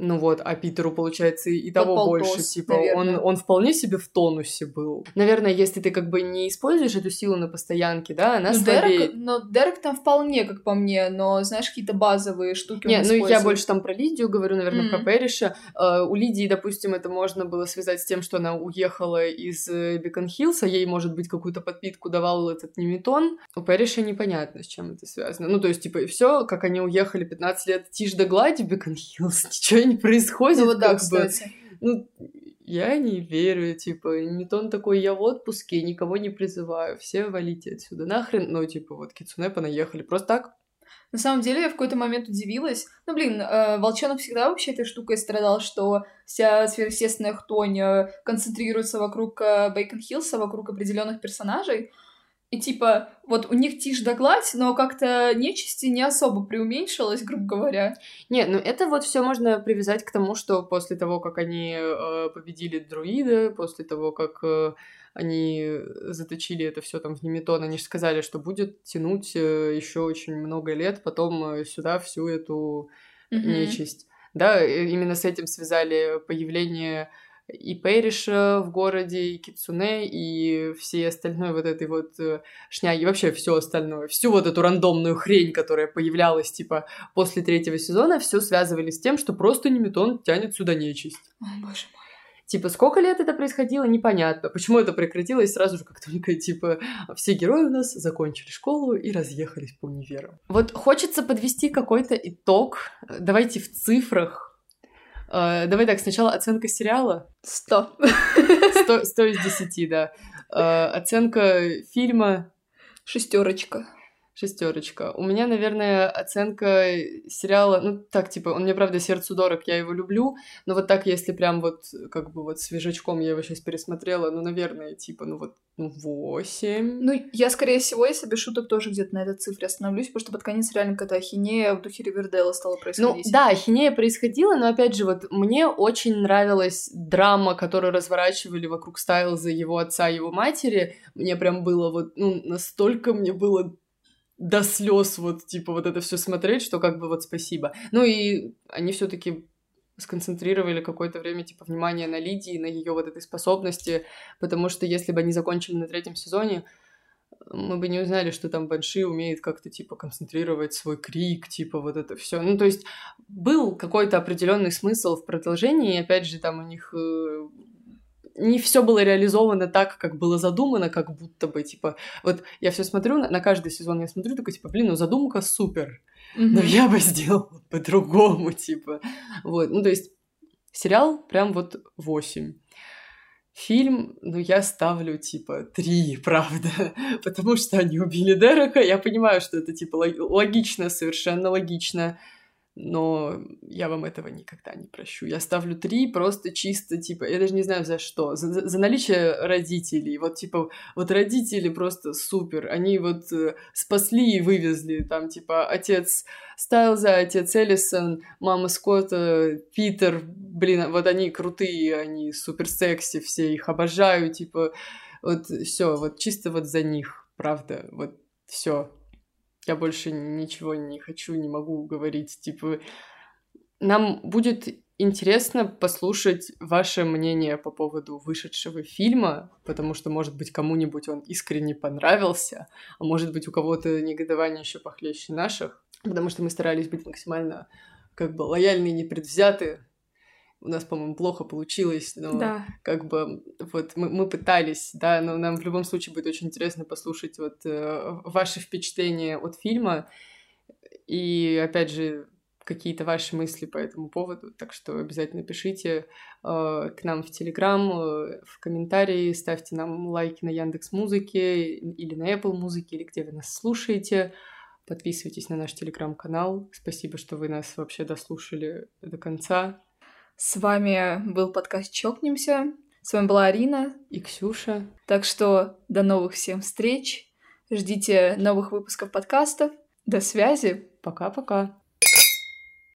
Ну вот, а Питеру, получается, и Под того полтос, больше, типа, он, наверное. он вполне себе в тонусе был. Наверное, если ты как бы не используешь эту силу на постоянке, да, она Ну, слабеет. Дерек, но Дерек там вполне, как по мне, но, знаешь, какие-то базовые штуки Не, ну я больше там про Лидию говорю, наверное, Мгм. про Перриша. Э, у Лидии, допустим, это можно было связать с тем, что она уехала из э, Бекон Хиллса, ей, может быть, какую-то подпитку давал этот неметон. У Перриша непонятно, с чем это связано. Ну, то есть, типа, все, как они уехали 15 лет тишь да гладь в Бекон Хиллс, ничего не происходит. Ну вот да, как бы. кстати. Ну, я не верю, типа, Ньютон такой, я в отпуске, никого не призываю, все валите отсюда нахрен, ну, типа, вот Кицуне понаехали, просто так, На самом деле, я в какой-то момент удивилась. Ну, блин, э, Волчонок всегда вообще этой штукой страдал, что вся сверхъестественная хтонь э, концентрируется вокруг э, Бейкон Хиллса, вокруг определенных персонажей. И типа, вот у них тишь да гладь, но как-то нечисти не особо преуменьшилось, грубо говоря. Не, ну это вот все можно привязать к тому, что после того, как они э, победили друида, после того, как э, они заточили это все там в Неметон, они же сказали, что будет тянуть еще очень много лет потом э, сюда всю эту Мгм. нечисть. Да, э, именно с этим связали появление и Периша в городе, и Кицуне, и все остальное вот этой вот э, шняги, вообще все остальное, всю вот эту рандомную хрень, которая появлялась, типа, после третьего сезона, все связывали с тем, что просто Неметон тянет сюда нечисть. О, боже мой. Типа, сколько лет это происходило, непонятно. Почему это прекратилось сразу же, как только, типа, все герои у нас закончили школу и разъехались по универам. Вот хочется подвести какой-то итог. Давайте в цифрах. Э, Давай так, сначала оценка сериала. Сто. 100, 100 из 10, да. Э, Оценка фильма Шестерочка. Шестерочка. У меня, наверное, оценка сериала, ну так, типа, он мне, правда, сердцу дорог, я его люблю, но вот так, если прям вот, как бы вот свежачком я его сейчас пересмотрела, ну, наверное, типа, ну вот, ну, 8. Ну, я, скорее всего, если без шуток, тоже где-то на этой цифре остановлюсь, потому что под конец реально какая-то ахинея в духе Ривердейла стала Ну, происходить. да, ахинея происходила, но, опять же, вот мне очень нравилась драма, которую разворачивали вокруг Стайлза, его отца, его матери. Мне прям было вот, ну, настолько мне было до слез вот, типа, вот это все смотреть, что как бы вот спасибо. Ну и они все таки сконцентрировали какое-то время, типа, внимание на Лидии, на ее вот этой способности, потому что если бы они закончили на третьем сезоне, мы бы не узнали, что там Банши умеет как-то, типа, концентрировать свой крик, типа, вот это все. Ну, то есть, был какой-то определенный смысл в продолжении, и опять же, там у них э, не все было реализовано так, как было задумано, как будто бы, типа, вот я все смотрю, на, на каждый сезон я смотрю, такой, типа, блин, ну задумка супер, Мгм. но я бы сделала по-другому, типа. Вот, ну, то есть, сериал прям вот 8. Фильм, ну, я ставлю, типа, 3, правда, потому что они убили Дерека, я понимаю, что это, типа, лог- логично, совершенно логично, но я вам этого никогда не прощу. Я ставлю 3 просто чисто, типа, я даже не знаю за что, за, за- за наличие родителей, вот, типа, вот родители просто супер, они вот э, спасли и вывезли, там, типа, отец Стайлза, отец Эллисон, мама Скотта, Питер, блин, вот они крутые, они супер секси, все их обожаю, типа, вот все, вот чисто вот за них, правда, вот все. Я больше ничего не хочу, не могу говорить. Типа, нам будет интересно послушать ваше мнение по поводу вышедшего фильма, потому что, может быть, кому-нибудь он искренне понравился, а может быть, у кого-то негодование еще похлеще наших, потому что мы старались быть максимально как бы лояльны и непредвзяты. У нас, по-моему, плохо получилось, но Да. как бы вот мы, мы пытались, да, но нам в любом случае будет очень интересно послушать вот э, ваши впечатления от фильма и, опять же, какие-то ваши мысли по этому поводу, так что обязательно пишите э, к нам в Телеграм, э, в комментарии, ставьте нам лайки на Яндекс Музыке или на Apple Музыке, или где вы нас слушаете. Подписывайтесь на наш Телеграм-канал. Спасибо, что вы нас вообще дослушали до конца. С вами был подкаст «Чокнемся». С вами была Арина. И Ксюша. Так что до новых всем встреч. Ждите новых выпусков подкастов. До связи. Пока-пока.